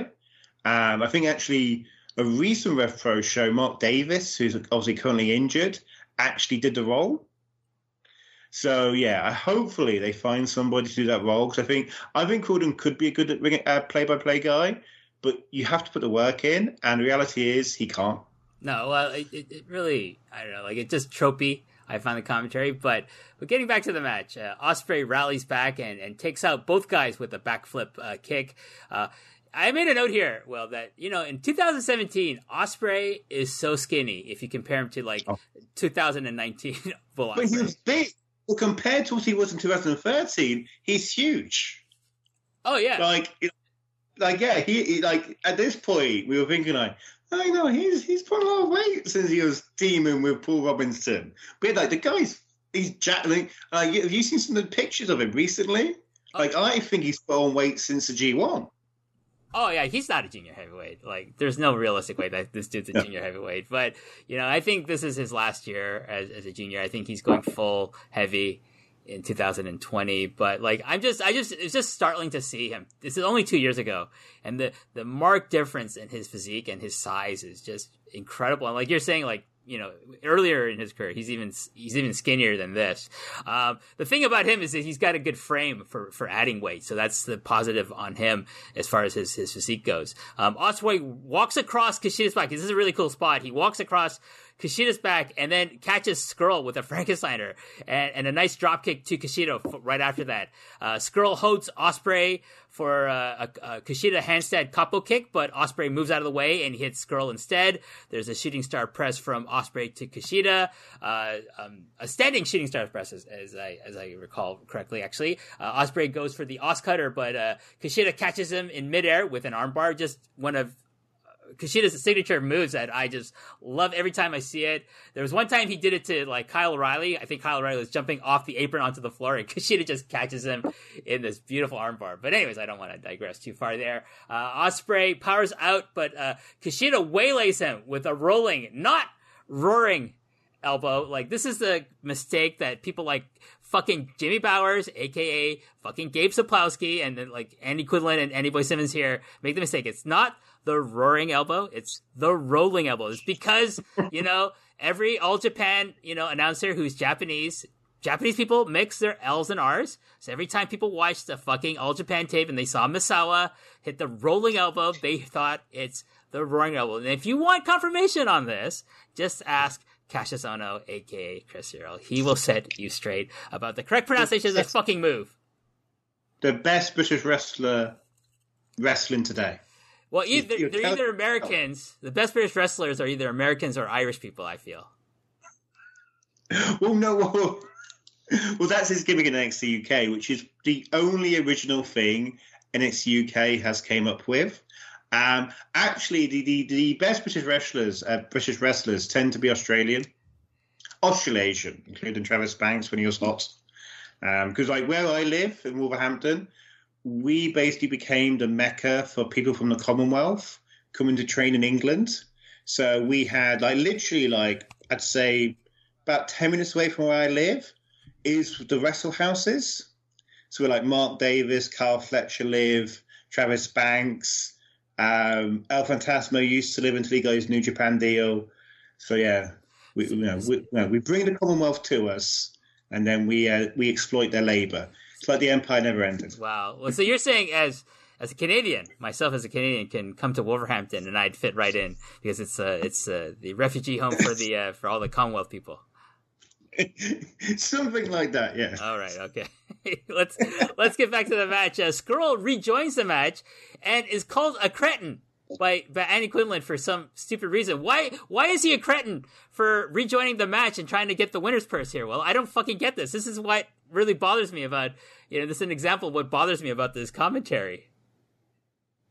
Um, I think actually a recent Rev Pro show, Mark Davis, who's obviously currently injured, actually did the role. So yeah, hopefully they find somebody to do that role because I think I think Quildan could be a good uh, play-by-play guy, but you have to put the work in, and reality is he can't. No, well, it, it really, I don't know, like it's just tropey. I find the commentary. But but getting back to the match, uh, Ospreay rallies back and, and takes out both guys with a backflip uh, kick. Uh, I made a note here, well, that you know, in 2017, Ospreay is so skinny if you compare him to like oh. 2019. <laughs> but he was big. Well, compared to what he was in 2013, he's huge. Oh yeah, like, like yeah, he, he like at this point we were thinking like, I know he's he's put a lot of weight since he was teaming with Paul Robinson. But like the guy's he's jackling. Like, have you seen some of the pictures of him recently? Oh. Like I think he's put on weight since the G one. Oh yeah, he's not a junior heavyweight. Like, there's no realistic way that this dude's a no. junior heavyweight. But you know, I think this is his last year as, as a junior. I think he's going full heavy in 2020 but like i'm just i just it's just startling to see him. This is only two years ago and the the marked difference in his physique and his size is just incredible. And like you're saying like you know earlier in his career he's even he's even skinnier than this. Um, the thing about him is that he's got a good frame for for adding weight so that's the positive on him as far as his his physique goes. Um, Ospreay walks across Kushida's back this is a really cool spot. He walks across Kushida's back and then catches Scurll with a <laughs> Frankensteiner and, and a nice drop kick to Kushida right after that. Uh, Scurll holds Ospreay for uh, a, a Kushida handstand couple kick, but Ospreay moves out of the way and hits Scurll instead. There's a shooting star press from Ospreay to Kushida, uh, um, a standing shooting star press as, as, I as I recall correctly. Actually, uh, Ospreay goes for the Os Cutter, but uh, Kushida catches him in midair with an armbar. Just one of Kushida's signature moves that I just love every time I see it. There was one time he did it to like Kyle O'Reilly. I think Kyle O'Reilly was jumping off the apron onto the floor, and <laughs> Kushida just catches him in this beautiful armbar. But anyways, I don't want to digress too far there. Uh, Ospreay powers out, but uh, Kushida waylays him with a rolling, not roaring elbow. Like this is the mistake that people like fucking Jimmy Bowers, aka fucking Gabe Sapolsky, and then like Andy Quildan and Andy Boy Simmons here make the mistake. It's not the roaring elbow, it's the rolling elbow. It's because, <laughs> you know, every all Japan, you know, announcer who's Japanese Japanese people mix their L's and R's. So every time people watch the fucking All Japan tape and they saw Misawa hit the rolling elbow, they thought it's the roaring elbow. And if you want confirmation on this, just ask Kassius Ohno, aka Chris Hero. He will set you straight about the correct pronunciation of this fucking move. The best British wrestler wrestling today. Well, either they're either Americans. The best British wrestlers are either Americans or Irish people. I feel. Well, no, <laughs> well, well, that's his gimmick in NXT UK, which is the only original thing NXT UK has came up with. Um, actually, the, the, the best British wrestlers, uh, British wrestlers, tend to be Australian, Australasian, including Travis Banks when he was hot. Because like where I live in Wolverhampton, we basically became the mecca for people from the Commonwealth coming to train in England. So we had like literally like I'd say about ten minutes away from where I live is the wrestle houses. So we're like Mark Davis, Carl Fletcher live, Travis Banks, um, El Phantasmo used to live until he got his New Japan deal. So yeah, we you know, we, you know, we bring the Commonwealth to us, and then we uh, we exploit their labour. It's like the empire never ended. Wow. Well, so you're saying as as a Canadian, myself as a Canadian can come to Wolverhampton and I'd fit right in because it's uh it's uh, the refugee home for the uh, for all the Commonwealth people. <laughs> Something like that, yeah. All right, okay. <laughs> let's let's get back to the match. Uh, Scurll rejoins the match and is called a cretin by by Andy Quildan for some stupid reason. Why why is he a cretin for rejoining the match and trying to get the winner's purse here? Well, I don't fucking get this. This is what really bothers me about you know this is an example of what bothers me about this commentary.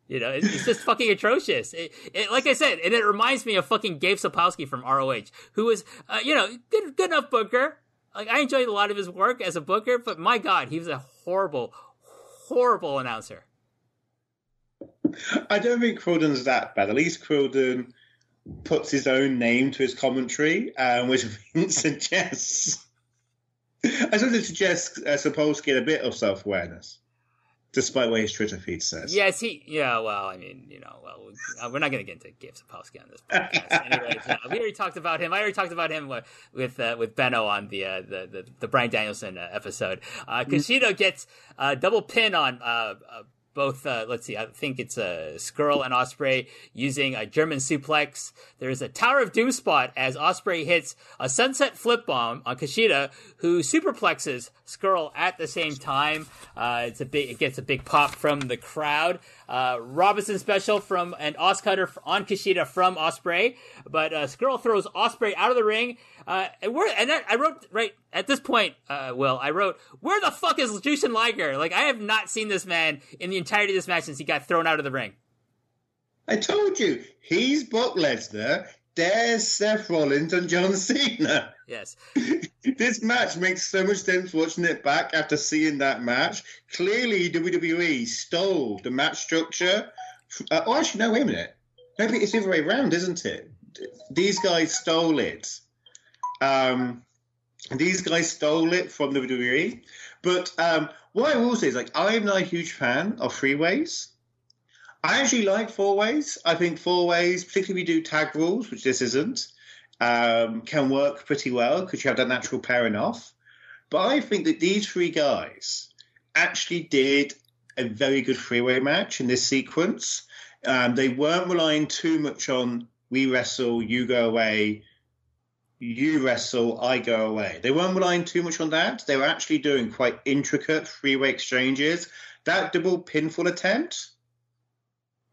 You know, it's, it's just fucking atrocious. It, it, like I said, and it reminds me of fucking Gabe Sapolsky from ROH, who was, uh, you know, good, good enough booker. Like I enjoyed a lot of his work as a booker, but my god, he was a horrible, horrible announcer. I don't think Quildan's that bad. At least Quildan puts his own name to his commentary, um, which <laughs> suggests. I suppose it suggests uh, Sapolsky get a bit of self awareness, despite what his Twitter feed says. Yes, he. Yeah, well, I mean, you know, well, uh, we're not going to get into Gabe Sapolsky on this podcast. <laughs> Anyways, uh, we already talked about him. I already talked about him with with, uh, with Benno on the, uh, the the the Bryan Danielson uh, episode. Uh, Kushida gets a double pin on. Both, uh, let's see, I think it's a Scurll and Ospreay using a German suplex. There's a Tower of Doom spot as Ospreay hits a sunset flip bomb on Kushida, who superplexes Scurll at the same time. Uh, it's a big, it gets a big pop from the crowd. Uh, Robinson special from an Os cutter on Kushida from Ospreay, but uh, Scurll throws Ospreay out of the ring. Uh, and we're, and I, I wrote right at this point, uh, Will, I wrote, where the fuck is Jushin Liger? Like, I have not seen this man in the entirety of this match since he got thrown out of the ring. I told you, he's Brock Lesnar, there's Seth Rollins and John Cena. Yes. <laughs> this match makes so much sense watching it back after seeing that match. Clearly, WWE stole the match structure. Uh, oh, actually, no, wait a minute. No, it's the other way around, isn't it? These guys stole it. Um, these guys stole it from WWE. But um, what I will say is, like, I'm not a huge fan of freeways. I actually like four ways. I think four ways, particularly we do tag rules, which this isn't, um, can work pretty well because you have that natural pairing off. But I think that these three guys actually did a very good freeway match in this sequence. Um, they weren't relying too much on we wrestle, you go away, you wrestle, I go away. They weren't relying too much on that. They were actually doing quite intricate freeway exchanges. That double pinfall attempt,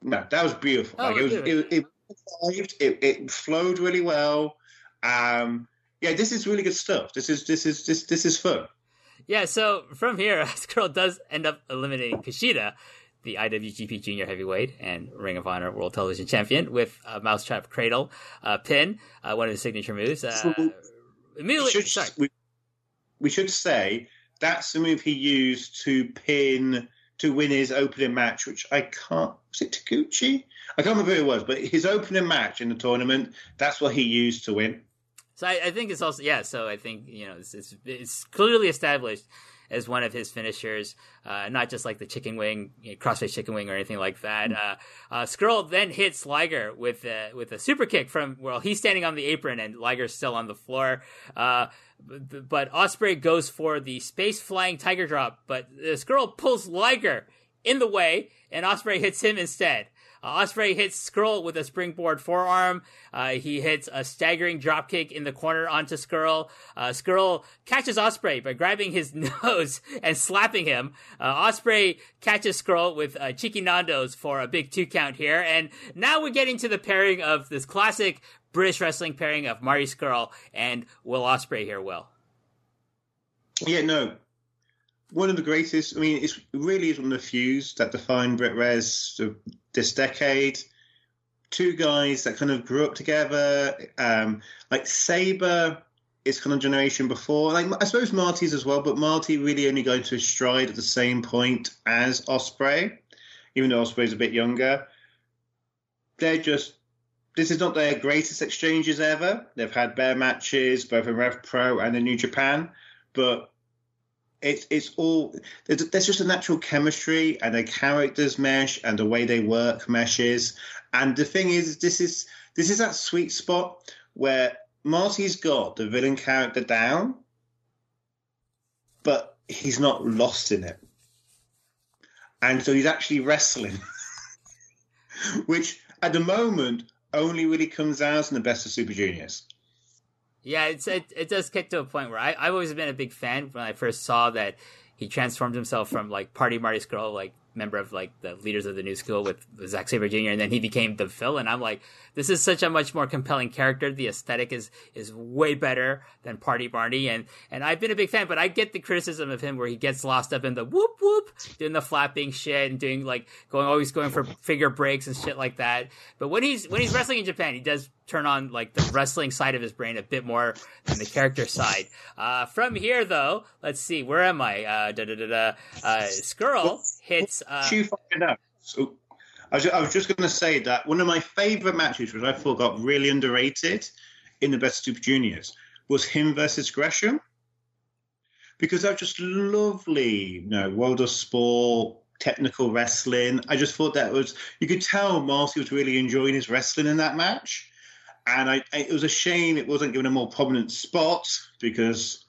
no, that was beautiful. Oh, like it was, it, it, it, it flowed really well. Um, yeah, this is really good stuff. This is this is this this is fun. Yeah, so from here, <laughs> Scurll does end up eliminating Kushida. the IWGP Junior Heavyweight and Ring of Honor World Television Champion with a Mousetrap Cradle uh, pin, uh, one of his signature moves. Uh, immediately, should, sorry. We, we should say that's the move he used to pin to win his opening match, which I can't. Was it Taguchi? I can't remember who it was, but his opening match in the tournament. That's what he used to win. So I, I think it's also yeah. So I think you know it's, it's, it's clearly established as one of his finishers, uh, not just like the chicken wing, you know, crossface chicken wing or anything like that. Uh, uh, Scurll then hits Liger with a, with a super kick from well, he's standing on the apron and Liger's still on the floor. Uh, but, but Ospreay goes for the space flying tiger drop, but the Scurll pulls Liger in the way, and Ospreay hits him instead. Uh, Ospreay hits Scurll with a springboard forearm. Uh, he hits a staggering dropkick in the corner onto Scurll. Uh, Scurll catches Ospreay by grabbing his <laughs> nose and slapping him. Uh, Ospreay catches Scurll with uh, cheeky Nando's for a big two count here. And now we're getting to the pairing of this classic British wrestling pairing of Marty Scurll and Will Ospreay here, Will. Yeah, no. One of the greatest, I mean, it's, it really is one of the fews that define Brit Res this decade. Two guys that kind of grew up together. Um, like Sabre is kind of generation before. Like I suppose Marty's as well, but Marty really only going to his stride at the same point as Ospreay, even though Ospreay's a bit younger. They're just this is not their greatest exchanges ever. They've had bear matches, both in Rev Pro and in New Japan, but it's it's all there's, there's just a natural chemistry and their characters mesh and the way they work meshes. And the thing is, this is this is that sweet spot where Marty's got the villain character down, but he's not lost in it, and so he's actually wrestling, <laughs> which at the moment only really comes out in the best of Super Juniors. Yeah, it's it, it does get to a point where I, I've always been a big fan when I first saw that he transformed himself from like Party Marty Scurll, like member of like the leaders of the new school with Zack Sabre Jr. and then he became the villain. I'm like, this is such a much more compelling character. The aesthetic is is way better than Party Marty, and and I've been a big fan. But I get the criticism of him where he gets lost up in the whoop whoop, doing the flapping shit and doing like going always going for figure breaks and shit like that. But when he's when he's wrestling in Japan, he does turn on like the wrestling side of his brain a bit more than the character side. Uh, from here, though, let's see, where am I? Uh, da da da da. Uh, Scurll hits. Uh, find out. So I was, I was just going to say that one of my favourite matches, which I thought got really underrated in the Best Super Juniors, was him versus Gresham. Because that was just lovely, you know, world of sport, technical wrestling. I just thought that was, you could tell Marty was really enjoying his wrestling in that match. And I, it was a shame it wasn't given a more prominent spot because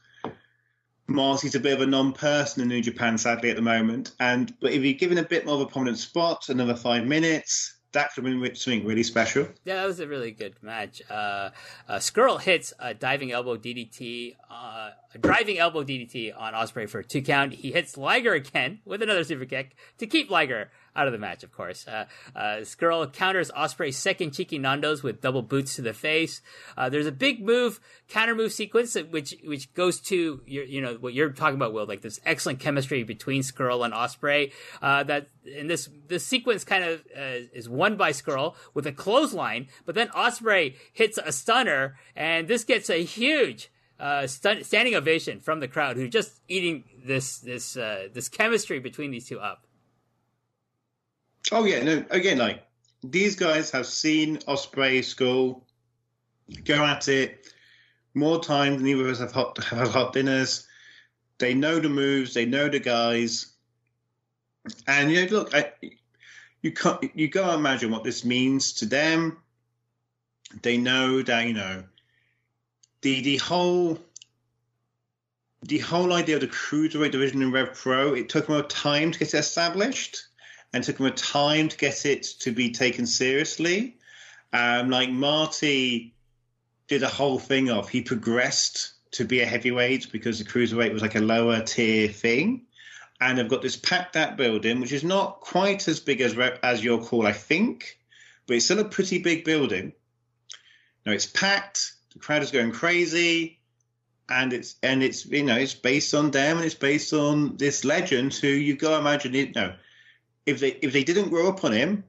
Marty's a bit of a non-person in New Japan, sadly, at the moment. And but if you're given a bit more of a prominent spot, another five minutes, that could have been something really special. Yeah, that was a really good match. Uh, uh, Scurll hits a diving elbow DDT, uh, a driving elbow DDT on Ospreay for two count. He hits Liger again with another super kick to keep Liger out of the match, of course. Uh, uh, Scurll counters Ospreay's second cheeky Nandos with double boots to the face. Uh, there's a big move, counter move sequence, which which goes to your, you know what you're talking about, Will, like this excellent chemistry between Scurll and Ospreay. Uh, that in this this sequence kind of uh, is won by Scurll with a clothesline, but then Ospreay hits a stunner, and this gets a huge. Uh, stun- standing ovation from the crowd who's just eating this this uh, this chemistry between these two up. Oh yeah, no. Again, like these guys have seen Ospreay Scurll go at it more times than either of us have hot have hot dinners. They know the moves, they know the guys, and you know, look, I, you can't you go imagine what this means to them. They know that you know the the whole the whole idea of the cruiserweight division in Rev Pro. It took a time to get established and took him a time to get it to be taken seriously. Um, like Marty did a whole thing of he progressed to be a heavyweight because the cruiserweight was like a lower tier thing. And they've got this packed out building, which is not quite as big as as York Hall, I think, but it's still a pretty big building. Now it's packed, the crowd is going crazy, and it's and it's you know it's based on them and it's based on this legend who you go imagine it know if they if they didn't grow up on him,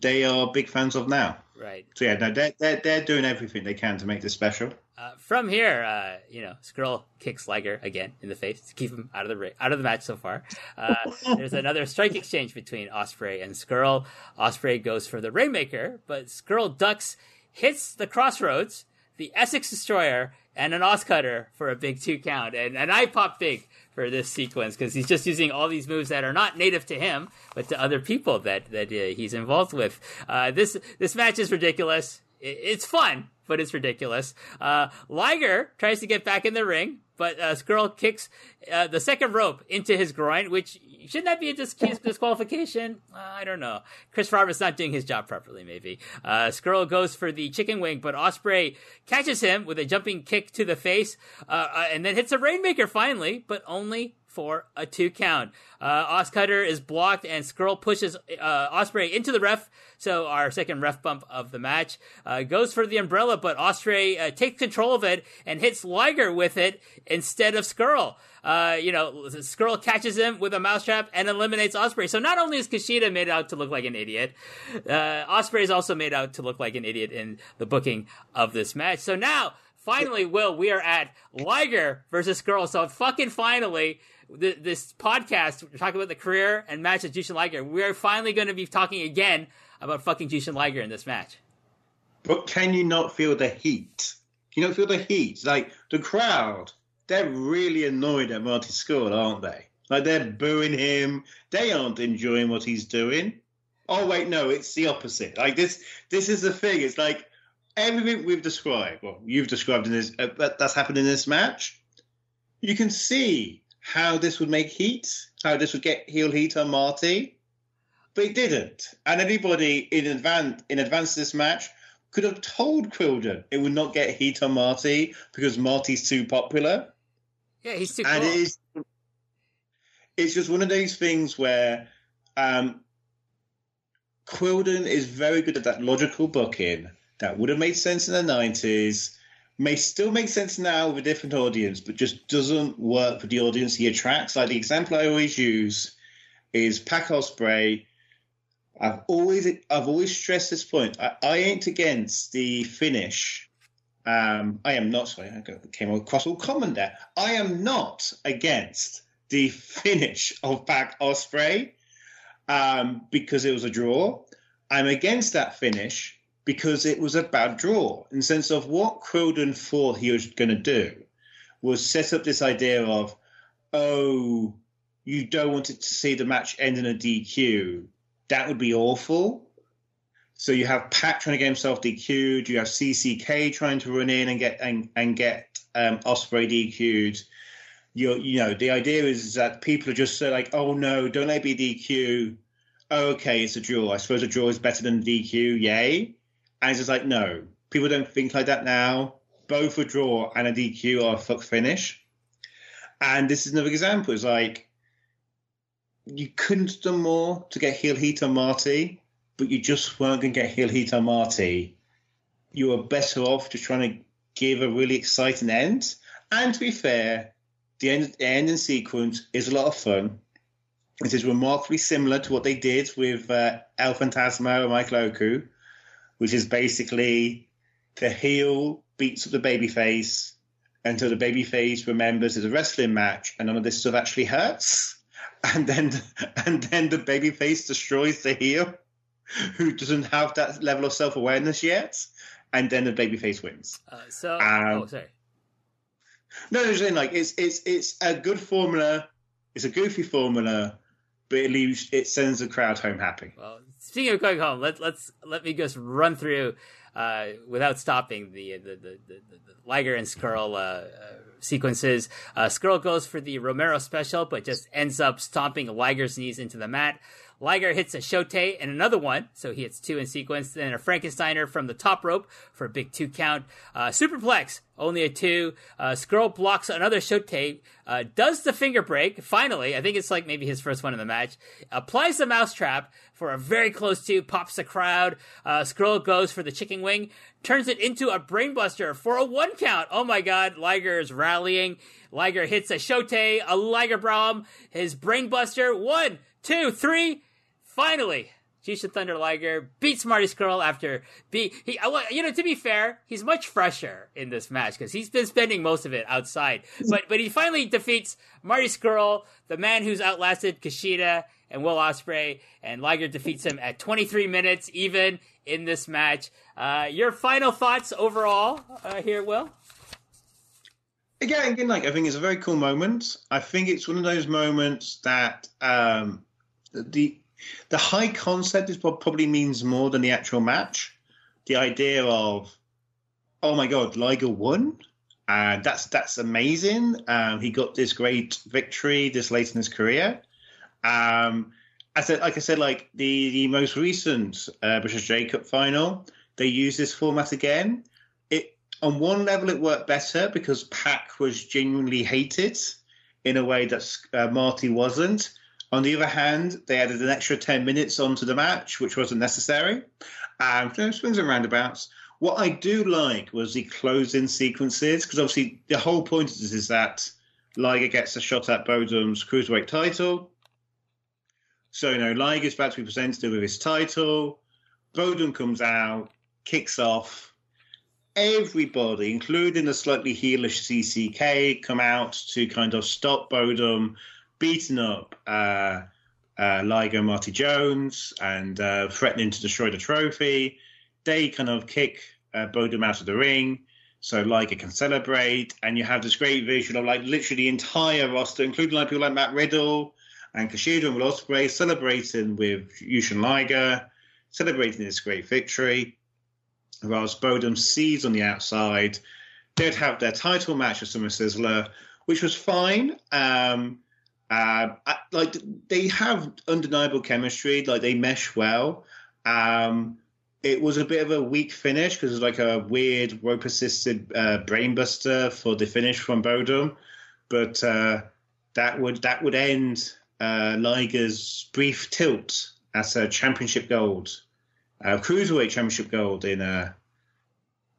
they are big fans of now. Right. So yeah, no, they're they're, they're doing everything they can to make this special. Uh, from here, uh, you know, Scurll kicks Liger again in the face to keep him out of the ra- out of the match so far. Uh, <laughs> there's another strike exchange between Ospreay and Scurll. Ospreay goes for the Rainmaker, but Scurll ducks, hits the Crossroads, the Essex Destroyer, and an Oscutter for a big two count. And and I pop big for this sequence because he's just using all these moves that are not native to him, but to other people that that uh, he's involved with. Uh, this this match is ridiculous. It, it's fun, but it's ridiculous. Uh, Liger tries to get back in the ring, but uh, Scurll kicks uh, the second rope into his groin, which shouldn't that be a dis- <laughs> disqualification? Uh, I don't know. Chris Roberts not doing his job properly, maybe. Uh, Scurll goes for the chicken wing, but Ospreay catches him with a jumping kick to the face, uh, uh, and then hits a Rainmaker finally, but only for a two count. Uh, Oscutter is blocked and Scurll pushes uh, Ospreay into the ref. So our second ref bump of the match uh, goes for the umbrella, but Ospreay uh, takes control of it and hits Liger with it instead of Scurll. Uh, you know, Scurll catches him with a mousetrap and eliminates Ospreay. So not only is Kushida made out to look like an idiot, uh, Ospreay is also made out to look like an idiot in the booking of this match. So now, finally, Will, we are at Liger versus Scurll. So fucking finally, th- this podcast, we're talking about the career and match of Jushin Liger. We are finally going to be talking again about fucking Jushin Liger in this match. But can you not feel the heat? Can you not feel the heat? Like the crowd, they're really annoyed at Marty Scurll, aren't they? Like they're booing him. They aren't enjoying what he's doing. Oh wait, no, it's the opposite. Like this, this is the thing. It's like everything we've described. Well, you've described in this uh, that's happened in this match. You can see how this would make heat, how this would get heel heat on Marty, but it didn't. And anybody in advance in advance of this match could have told Quildan it would not get heat on Marty because Marty's too popular. Yeah, he's too and cool. it is it's just one of those things where um Quildan is very good at that logical booking that would have made sense in the 90s may still make sense now with a different audience but just doesn't work for the audience he attracts like the example i always use is Pac Ospreay i've always i've always stressed this point i, I ain't against the finish um, I am not sorry, I came across all common there. I am not against the finish of Pac Ospreay um, because it was a draw. I'm against that finish because it was a bad draw in the sense of what Quildan thought he was going to do was set up this idea of, oh, you don't want it to see the match end in a DQ. That would be awful. So you have Pat trying to get himself DQ'd. You have CCK trying to run in and get and, and get um, Ospreay DQ'd. You you know the idea is that people are just so like, oh no, don't let be DQ. Okay, it's a draw. I suppose a draw is better than DQ. Yay! And it's just like no, people don't think like that now. Both a draw and a DQ are a fuck finish. And this is another example. It's like you couldn't have done more to get heel heat on Marty but you just weren't going to get heel heat on Marty. You were better off just trying to give a really exciting end. And to be fair, the end, the ending sequence is a lot of fun. It is remarkably similar to what they did with uh, El Phantasmo and Michael Oku, which is basically the heel beats up the babyface until the babyface remembers it's a wrestling match and none of this stuff actually hurts. <laughs> And then, and then the babyface destroys the heel who doesn't have that level of self awareness yet, and then the babyface wins. Uh, so, Um, oh, sorry. No, saying like it's it's it's a good formula. It's a goofy formula, but it leaves it sends the crowd home happy. Well, speaking of going home, let let's let me just run through uh, without stopping the the the, the, the Liger and Scurll uh, uh, sequences. Uh, Scurll goes for the Romero special, but just ends up stomping Liger's knees into the mat. Liger hits a shotei and another one, so he hits two in sequence. Then a Frankensteiner from the top rope for a big two count. Uh, superplex, only a two. Uh, Scurll blocks another shotei, uh, does the finger break, finally. I think it's like maybe his first one in the match. Applies the mousetrap for a very close two, pops the crowd. Uh, Scurll goes for the chicken wing, turns it into a brainbuster for a one count. Oh my god, Liger is rallying. Liger hits a shotei, a Liger Bomb, his brainbuster. One, two, three finally, Jushin Thunder Liger beats Marty Scurll after be he. Uh, you know, to be fair, he's much fresher in this match because he's been spending most of it outside. But but he finally defeats Marty Scurll, the man who's outlasted Kushida and Will Ospreay, and Liger defeats him at 23 minutes even in this match. Uh, your final thoughts overall uh, here, Will? Again, again, like I think it's a very cool moment. I think it's one of those moments that um, the the high concept is what probably means more than the actual match. The idea of, oh my god, Liger won. Uh, that's that's amazing. Um, he got this great victory this late in his career. Um, said, like I said, like the the most recent uh, British J Cup final, they used this format again. It on one level it worked better because Pac was genuinely hated in a way that uh, Marty wasn't. On the other hand, they added an extra 10 minutes onto the match, which wasn't necessary. Um, so swings and roundabouts. What I do like was the closing sequences, because obviously the whole point of this is that Liger gets a shot at Bodom's cruiserweight title. So, you know, Liger's about to be presented with his title. Bodom comes out, kicks off. Everybody, including the slightly heelish CCK, come out to kind of stop Bodom beating up uh, uh, Liger Marty Jones and uh, threatening to destroy the trophy. They kind of kick uh, Bodom out of the ring so Liger can celebrate. And you have this great visual of like literally the entire roster, including like people like Matt Riddle and Kushida and Will Ospreay celebrating with Jushin Liger, celebrating this great victory. Whilst Bodom sees on the outside, they'd have their title match with Summer Sizzler, which was fine. Um, uh, like they have undeniable chemistry, like they mesh well. Um, it was a bit of a weak finish because it was like a weird rope assisted uh, brainbuster for the finish from Bodom, but uh, that would that would end uh, Liger's brief tilt as a championship gold, cruiserweight championship gold in uh,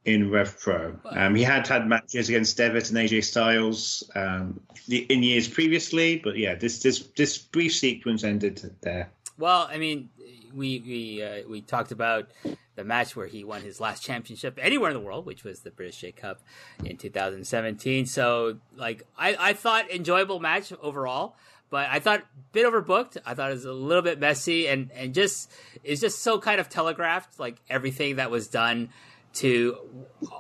in Rev Pro. Um, he had had matches against Devitt and AJ Styles um, in years previously, but yeah, this this this brief sequence ended there. Well, I mean, we we uh, we talked about the match where he won his last championship anywhere in the world, which was the British J Cup in 2017. So, like, I I thought enjoyable match overall. But I thought a bit overbooked. I thought it was a little bit messy and, and just it's just so kind of telegraphed, like everything that was done to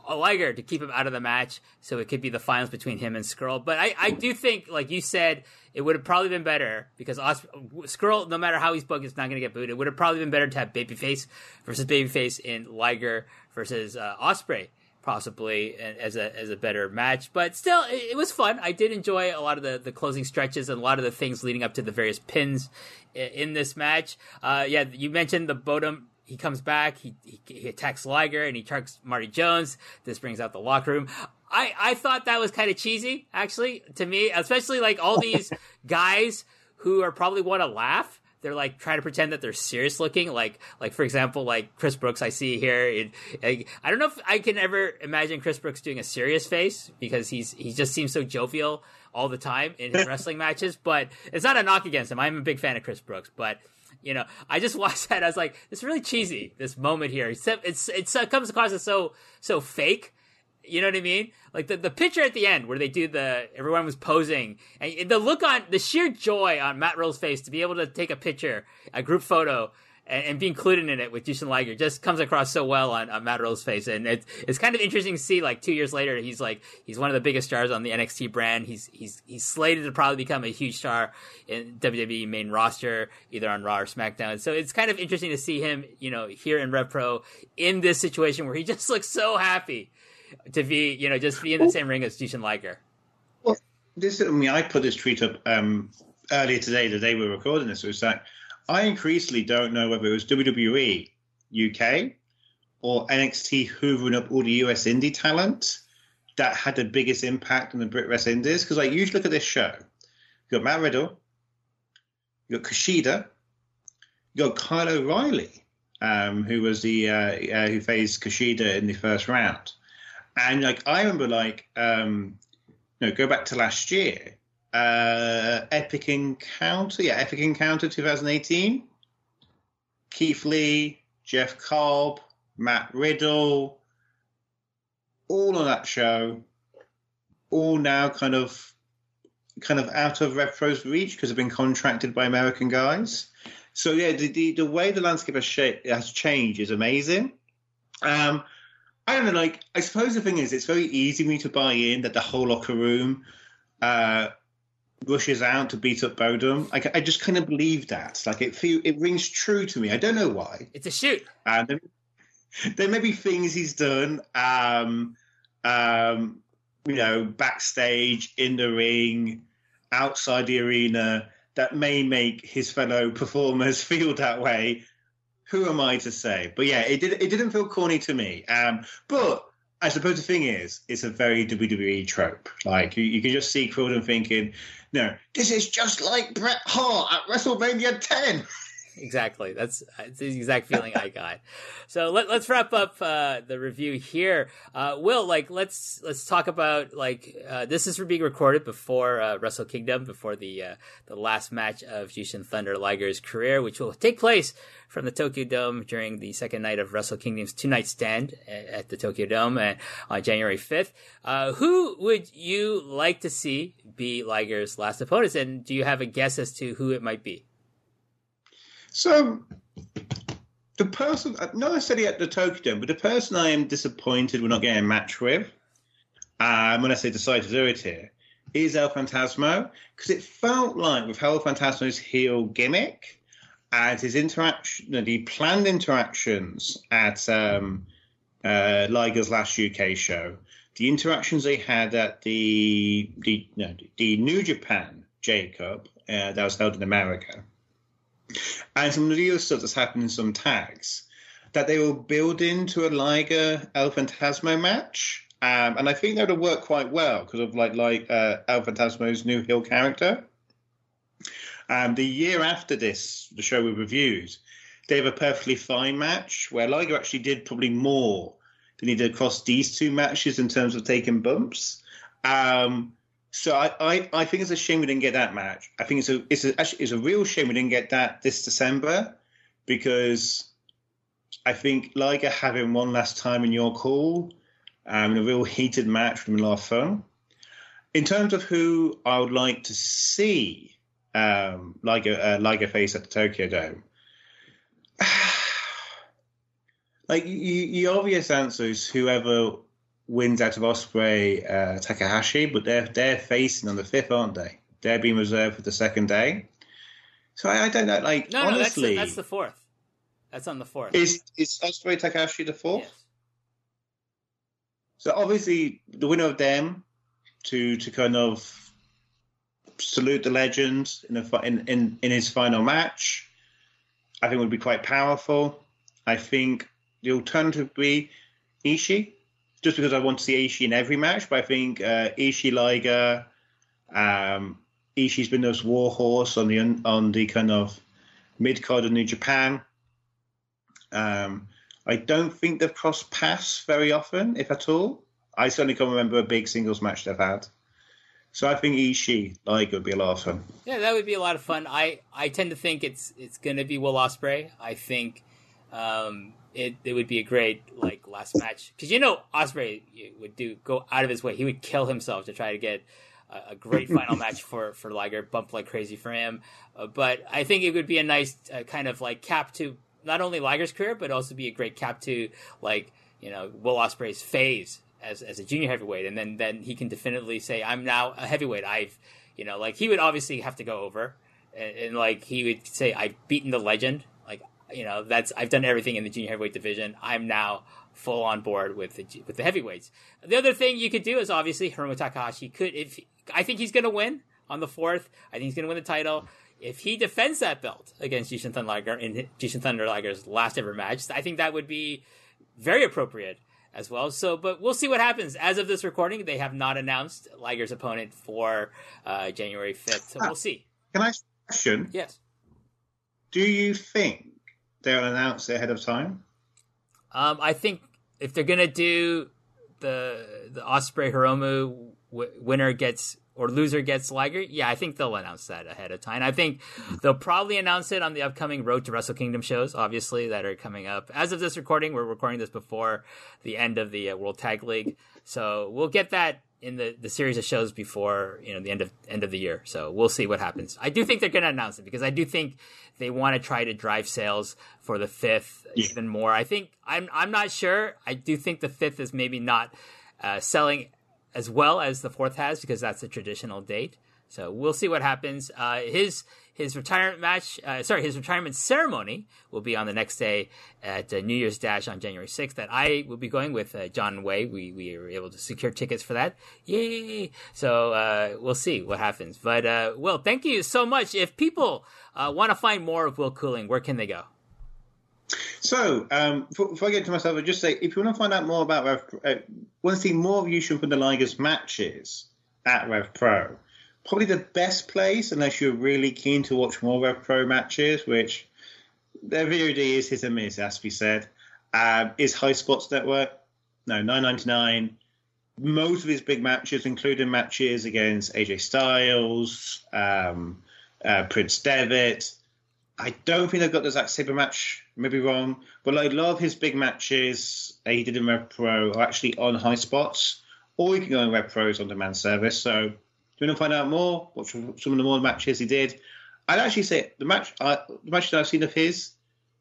Liger to keep him out of the match, so it could be the finals between him and Scurll. But I, I do think, like you said, it would have probably been better because Os- Scurll, no matter how he's booked, is not going to get booed. It would have probably been better to have Babyface versus Babyface in Liger versus uh, Ospreay, possibly as a as a better match. But still, it, it, was fun. I did enjoy a lot of the, the closing stretches and a lot of the things leading up to the various pins in, in this match. Uh, yeah, you mentioned the Bodom he comes back, he, he, he attacks Liger, and he targets Marty Jones. This brings out the locker room. I, I thought that was kind of cheesy, actually, to me, especially like all these <laughs> guys who are probably want to laugh. They're like trying to pretend that they're serious looking, like like for example, like Chris Brookes. I see here. It, like, I don't know if I can ever imagine Chris Brookes doing a serious face because he's he just seems so jovial all the time in his <laughs> wrestling matches. But it's not a knock against him. I'm a big fan of Chris Brookes, but you know, I just <laughs> watched that. I was like, it's really cheesy. This moment here, it's it's, it's it comes across as so so fake. You know what I mean? Like the, the picture at the end where they do the everyone was posing and the look on the sheer joy on Matt Riddle's face to be able to take a picture, a group photo and, and be included in it with Jushin Liger just comes across so well on, on Matt Riddle's face. And it's, it's kind of interesting to see like two years later, he's like, he's one of the biggest stars on the NXT brand. He's, he's, he's slated to probably become a huge star in WWE main roster, either on Raw or SmackDown. So it's kind of interesting to see him, you know, here in Rev Pro in this situation where he <laughs> just looks so happy to be, you know, just be in the same ring as Jushin Liger. Well, this, I mean, I put this tweet up, um, earlier today, the day we were recording this, it was like, I increasingly don't know whether it was WWE UK or NXT hoovering up all the US indie talent that had the biggest impact on the Brit West Indies. Because like you look at this show, you got Matt Riddle, you got Kushida, you got Kyle O'Reilly, um, who was the uh, uh, who faced Kushida in the first round, and like I remember like um, you know go back to last year uh, Epic Encounter, yeah, Epic Encounter 2018. Keith Lee, Jeff Cobb, Matt Riddle, all on that show, all now kind of kind of out of RevPro's reach because they've been contracted by American guys. So yeah, the the, the way the landscape has, sh- has changed is amazing. Um, I don't know. Like, I suppose the thing is, it's very easy for me to buy in that the whole locker room uh, rushes out to beat up Bodom. I, I just kind of believe that. Like, it feel it rings true to me. I don't know why. It's a shoot. And there, there may be things he's done. Um, um, you know, backstage, in the ring, outside the arena, that may make his fellow performers <laughs> feel that way. Who am I to say? But yeah, it did. It didn't feel corny to me. Um, but I suppose the thing is, it's a very WWE trope. Like you, you can just see Quildan thinking, "No, this is just like Bret Hart at WrestleMania 10." <laughs> exactly. That's, that's the exact feeling I got. So let, us wrap up uh, the review here. Uh, Will, like let's let's talk about like uh, this is being recorded before uh, Wrestle Kingdom, before the uh, the last match of Jushin Thunder Liger's career, which will take place from the Tokyo Dome during the second night of Wrestle Kingdom's two night stand at the Tokyo Dome uh, on January fifth. who would you like to see be Liger's last opponents, and do you have a guess as to who it might be? So the person, not necessarily at the Tokyo but the person I am disappointed we're not getting a match with, um, when I say decide to do it here, is El Phantasmo, because it felt like with El Phantasmo's heel gimmick and his interaction, the planned interactions at um, uh, Liger's last UK show, the interactions they had at the the, no, the New Japan J-Cup uh, that was held in America and some the other stuff that's happened in some tags that they will build into a Liger El Phantasmo match. Um, and I think that would work quite well because of like like uh, El Phantasmo's new heel character. Um, the year after this, the show we reviewed, they have a perfectly fine match where Liger actually did probably more than he did across these two matches in terms of taking bumps. Um, so I, I, I, think it's a shame we didn't get that match. I think it's a it's a, actually it's a real shame we didn't get that this December because I think Liger having one last time in your call um, in a real heated match from be a lot fun. In terms of who I would like to see um, Liger, uh, Liger face at the Tokyo Dome, <sighs> like you, obvious answer is whoever wins out of Ospreay uh, Takahashi, but they're they're facing on the fifth, aren't they? They're being reserved for the second day. So I, I don't know. Like no, honestly, no, that's the, that's the fourth. That's on the fourth. Is is Ospreay Takahashi the fourth? Yes. So obviously the winner of them to to kind of salute the legend in, a, in in in his final match, I think would be quite powerful. I think the alternative would be Ishii just because I want to see Ishii in every match. But I think uh, Ishii Liger, um, Ishii's been this warhorse on the on the kind of mid card of New Japan. Um, I don't think they've crossed paths very often, if at all. I certainly can't remember a big singles match they've had. So I think Ishii Liger would be a lot of fun. Yeah, that would be a lot of fun. I, I tend to think it's it's going to be Will Ospreay. I think um, it it would be a great like last match because you know Ospreay would do go out of his way. He would kill himself to try to get a, a great final match <laughs> for for Liger, bump like crazy for him. Uh, but I think it would be a nice uh, kind of like cap to not only Liger's career, but also be a great cap to like you know Will Ospreay's phase as as a junior heavyweight, and then then he can definitively say, "I'm now a heavyweight." I've you know like he would obviously have to go over. And, and like he would say, I've beaten the legend you know, that's I've done everything in the junior heavyweight division. I'm now full on board with the with the heavyweights. The other thing you could do is obviously Hiromu Takahashi could if I think he's going to win on the fourth. I think he's going to win the title. If he defends that belt against Jushin Thunder Liger in Jushin Thunder Liger's last ever match, I think that would be very appropriate as well. So, but we'll see what happens. As of this recording, they have not announced Liger's opponent for uh, January fifth. So we'll see. Can I ask a question? Yes. Do you think they'll announce it ahead of time? Um, I think if they're gonna do the the Ospreay Hiromu w- winner gets or loser gets Liger, yeah, I think they'll announce that ahead of time. I think they'll probably announce it on the upcoming Road to Wrestle Kingdom shows, obviously, that are coming up. As of this recording, we're recording this before the end of the uh, World Tag League. So we'll get that in the, the series of shows before, you know, the end of end of the year. So we'll see what happens. I do think they're going to announce it because I do think they want to try to drive sales for the fifth yeah. even more. I think I'm I'm not sure. I do think the fifth is maybe not uh, selling as well as the fourth has because that's a traditional date. So we'll see what happens. Uh, his his retirement match, uh, sorry, his retirement ceremony will be on the next day at uh, New Year's Dash on January 6th. That I will be going with uh, John Way. We we were able to secure tickets for that. Yay! So uh, we'll see what happens. But uh, Will, thank you so much. If people want to find more of Will Cooling, where can they go? So, um, before, I get to myself, I'll just say if you want to find out more about Rev, uh, want to see more of Jushin the Liger's matches at Rev Pro, probably the best place, unless you're really keen to watch more Pro matches, which their VOD is hit and miss, as we said, um, is High Spots Network. No, 9.99. Most of his big matches, including matches against AJ Styles, um, uh, Prince Devitt, I don't think they've got the Zack Sabre match. Maybe wrong, but like a lot of his big matches he did in Rev Pro are actually on high spots, or you can go on Rev Pro's on demand service. So, you want to find out more? Watch some of the more matches he did. I'd actually say the match, uh, the matches I've seen of his,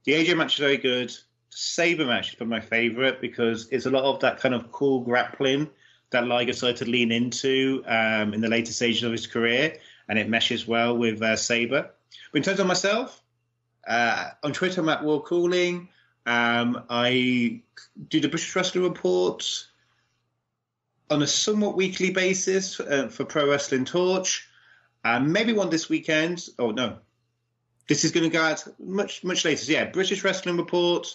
the AJ match is very good. The Sabre match is probably my favorite because it's a lot of that kind of cool grappling that Liger started to lean into um, in the later stages of his career, and it meshes well with uh, Sabre. But in terms of myself, uh, on Twitter, I'm at Will Cooling. Um, I do the British Wrestling Report on a somewhat weekly basis uh, for Pro Wrestling Torch. Um, maybe one this weekend. Oh no, this is going to go out much much later. So, yeah, British Wrestling Report.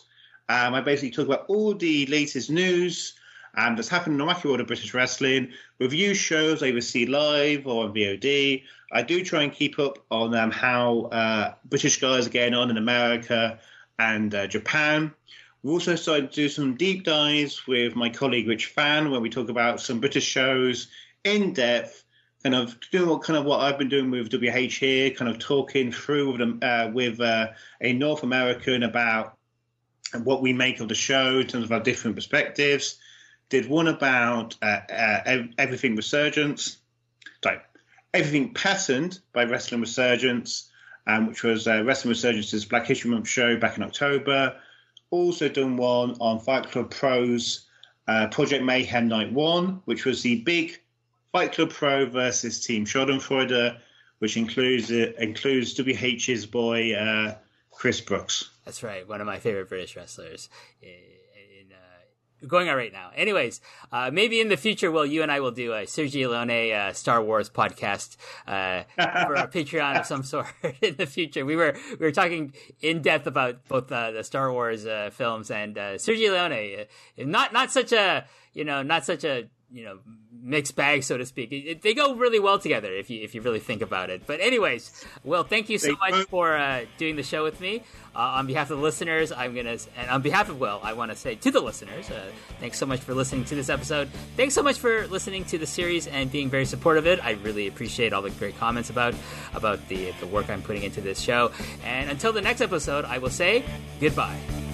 Um, I basically talk about all the latest news um, that's happened in the wacky world of British wrestling. Review shows I see live or on VOD. I do try and keep up on um, how uh, British guys are getting on in America and uh, Japan. We also started to do some deep dives with my colleague Rich Fan, where we talk about some British shows in depth, kind of doing what kind of what I've been doing with WH here, kind of talking through with, uh, with uh, a North American about what we make of the show in terms of our different perspectives. Did one about uh, uh, everything resurgence. Sorry, Everything Patterned by Wrestling Resurgence, um, which was uh, Wrestling Resurgence's Black History Month show back in October. Also done one on Fight Club Pro's uh, Project Mayhem Night 1, which was the big Fight Club Pro versus Team Schadenfreude, which includes uh, includes WH's boy uh, Chris Brookes. That's right, one of my favorite British wrestlers going on right now. Anyways, uh, maybe in the future, Will, you and I will do a Sergio Leone uh, Star Wars podcast uh, for a <laughs> Patreon of some sort <laughs> in the future. We were we were talking in depth about both uh, the Star Wars uh, films and uh, Sergio Leone. not not such a you know not such a you know mixed bag, so to speak. It, they go really well together if you if you really think about it. But anyways, Will, thank you so much for uh, doing the show with me. Uh, on behalf of the listeners, I'm gonna and on behalf of Will, I want to say to the listeners, uh, thanks so much for listening to this episode. Thanks so much for listening to the series and being very supportive of it. I really appreciate all the great comments about about the the work I'm putting into this show. And until the next episode, I will say goodbye.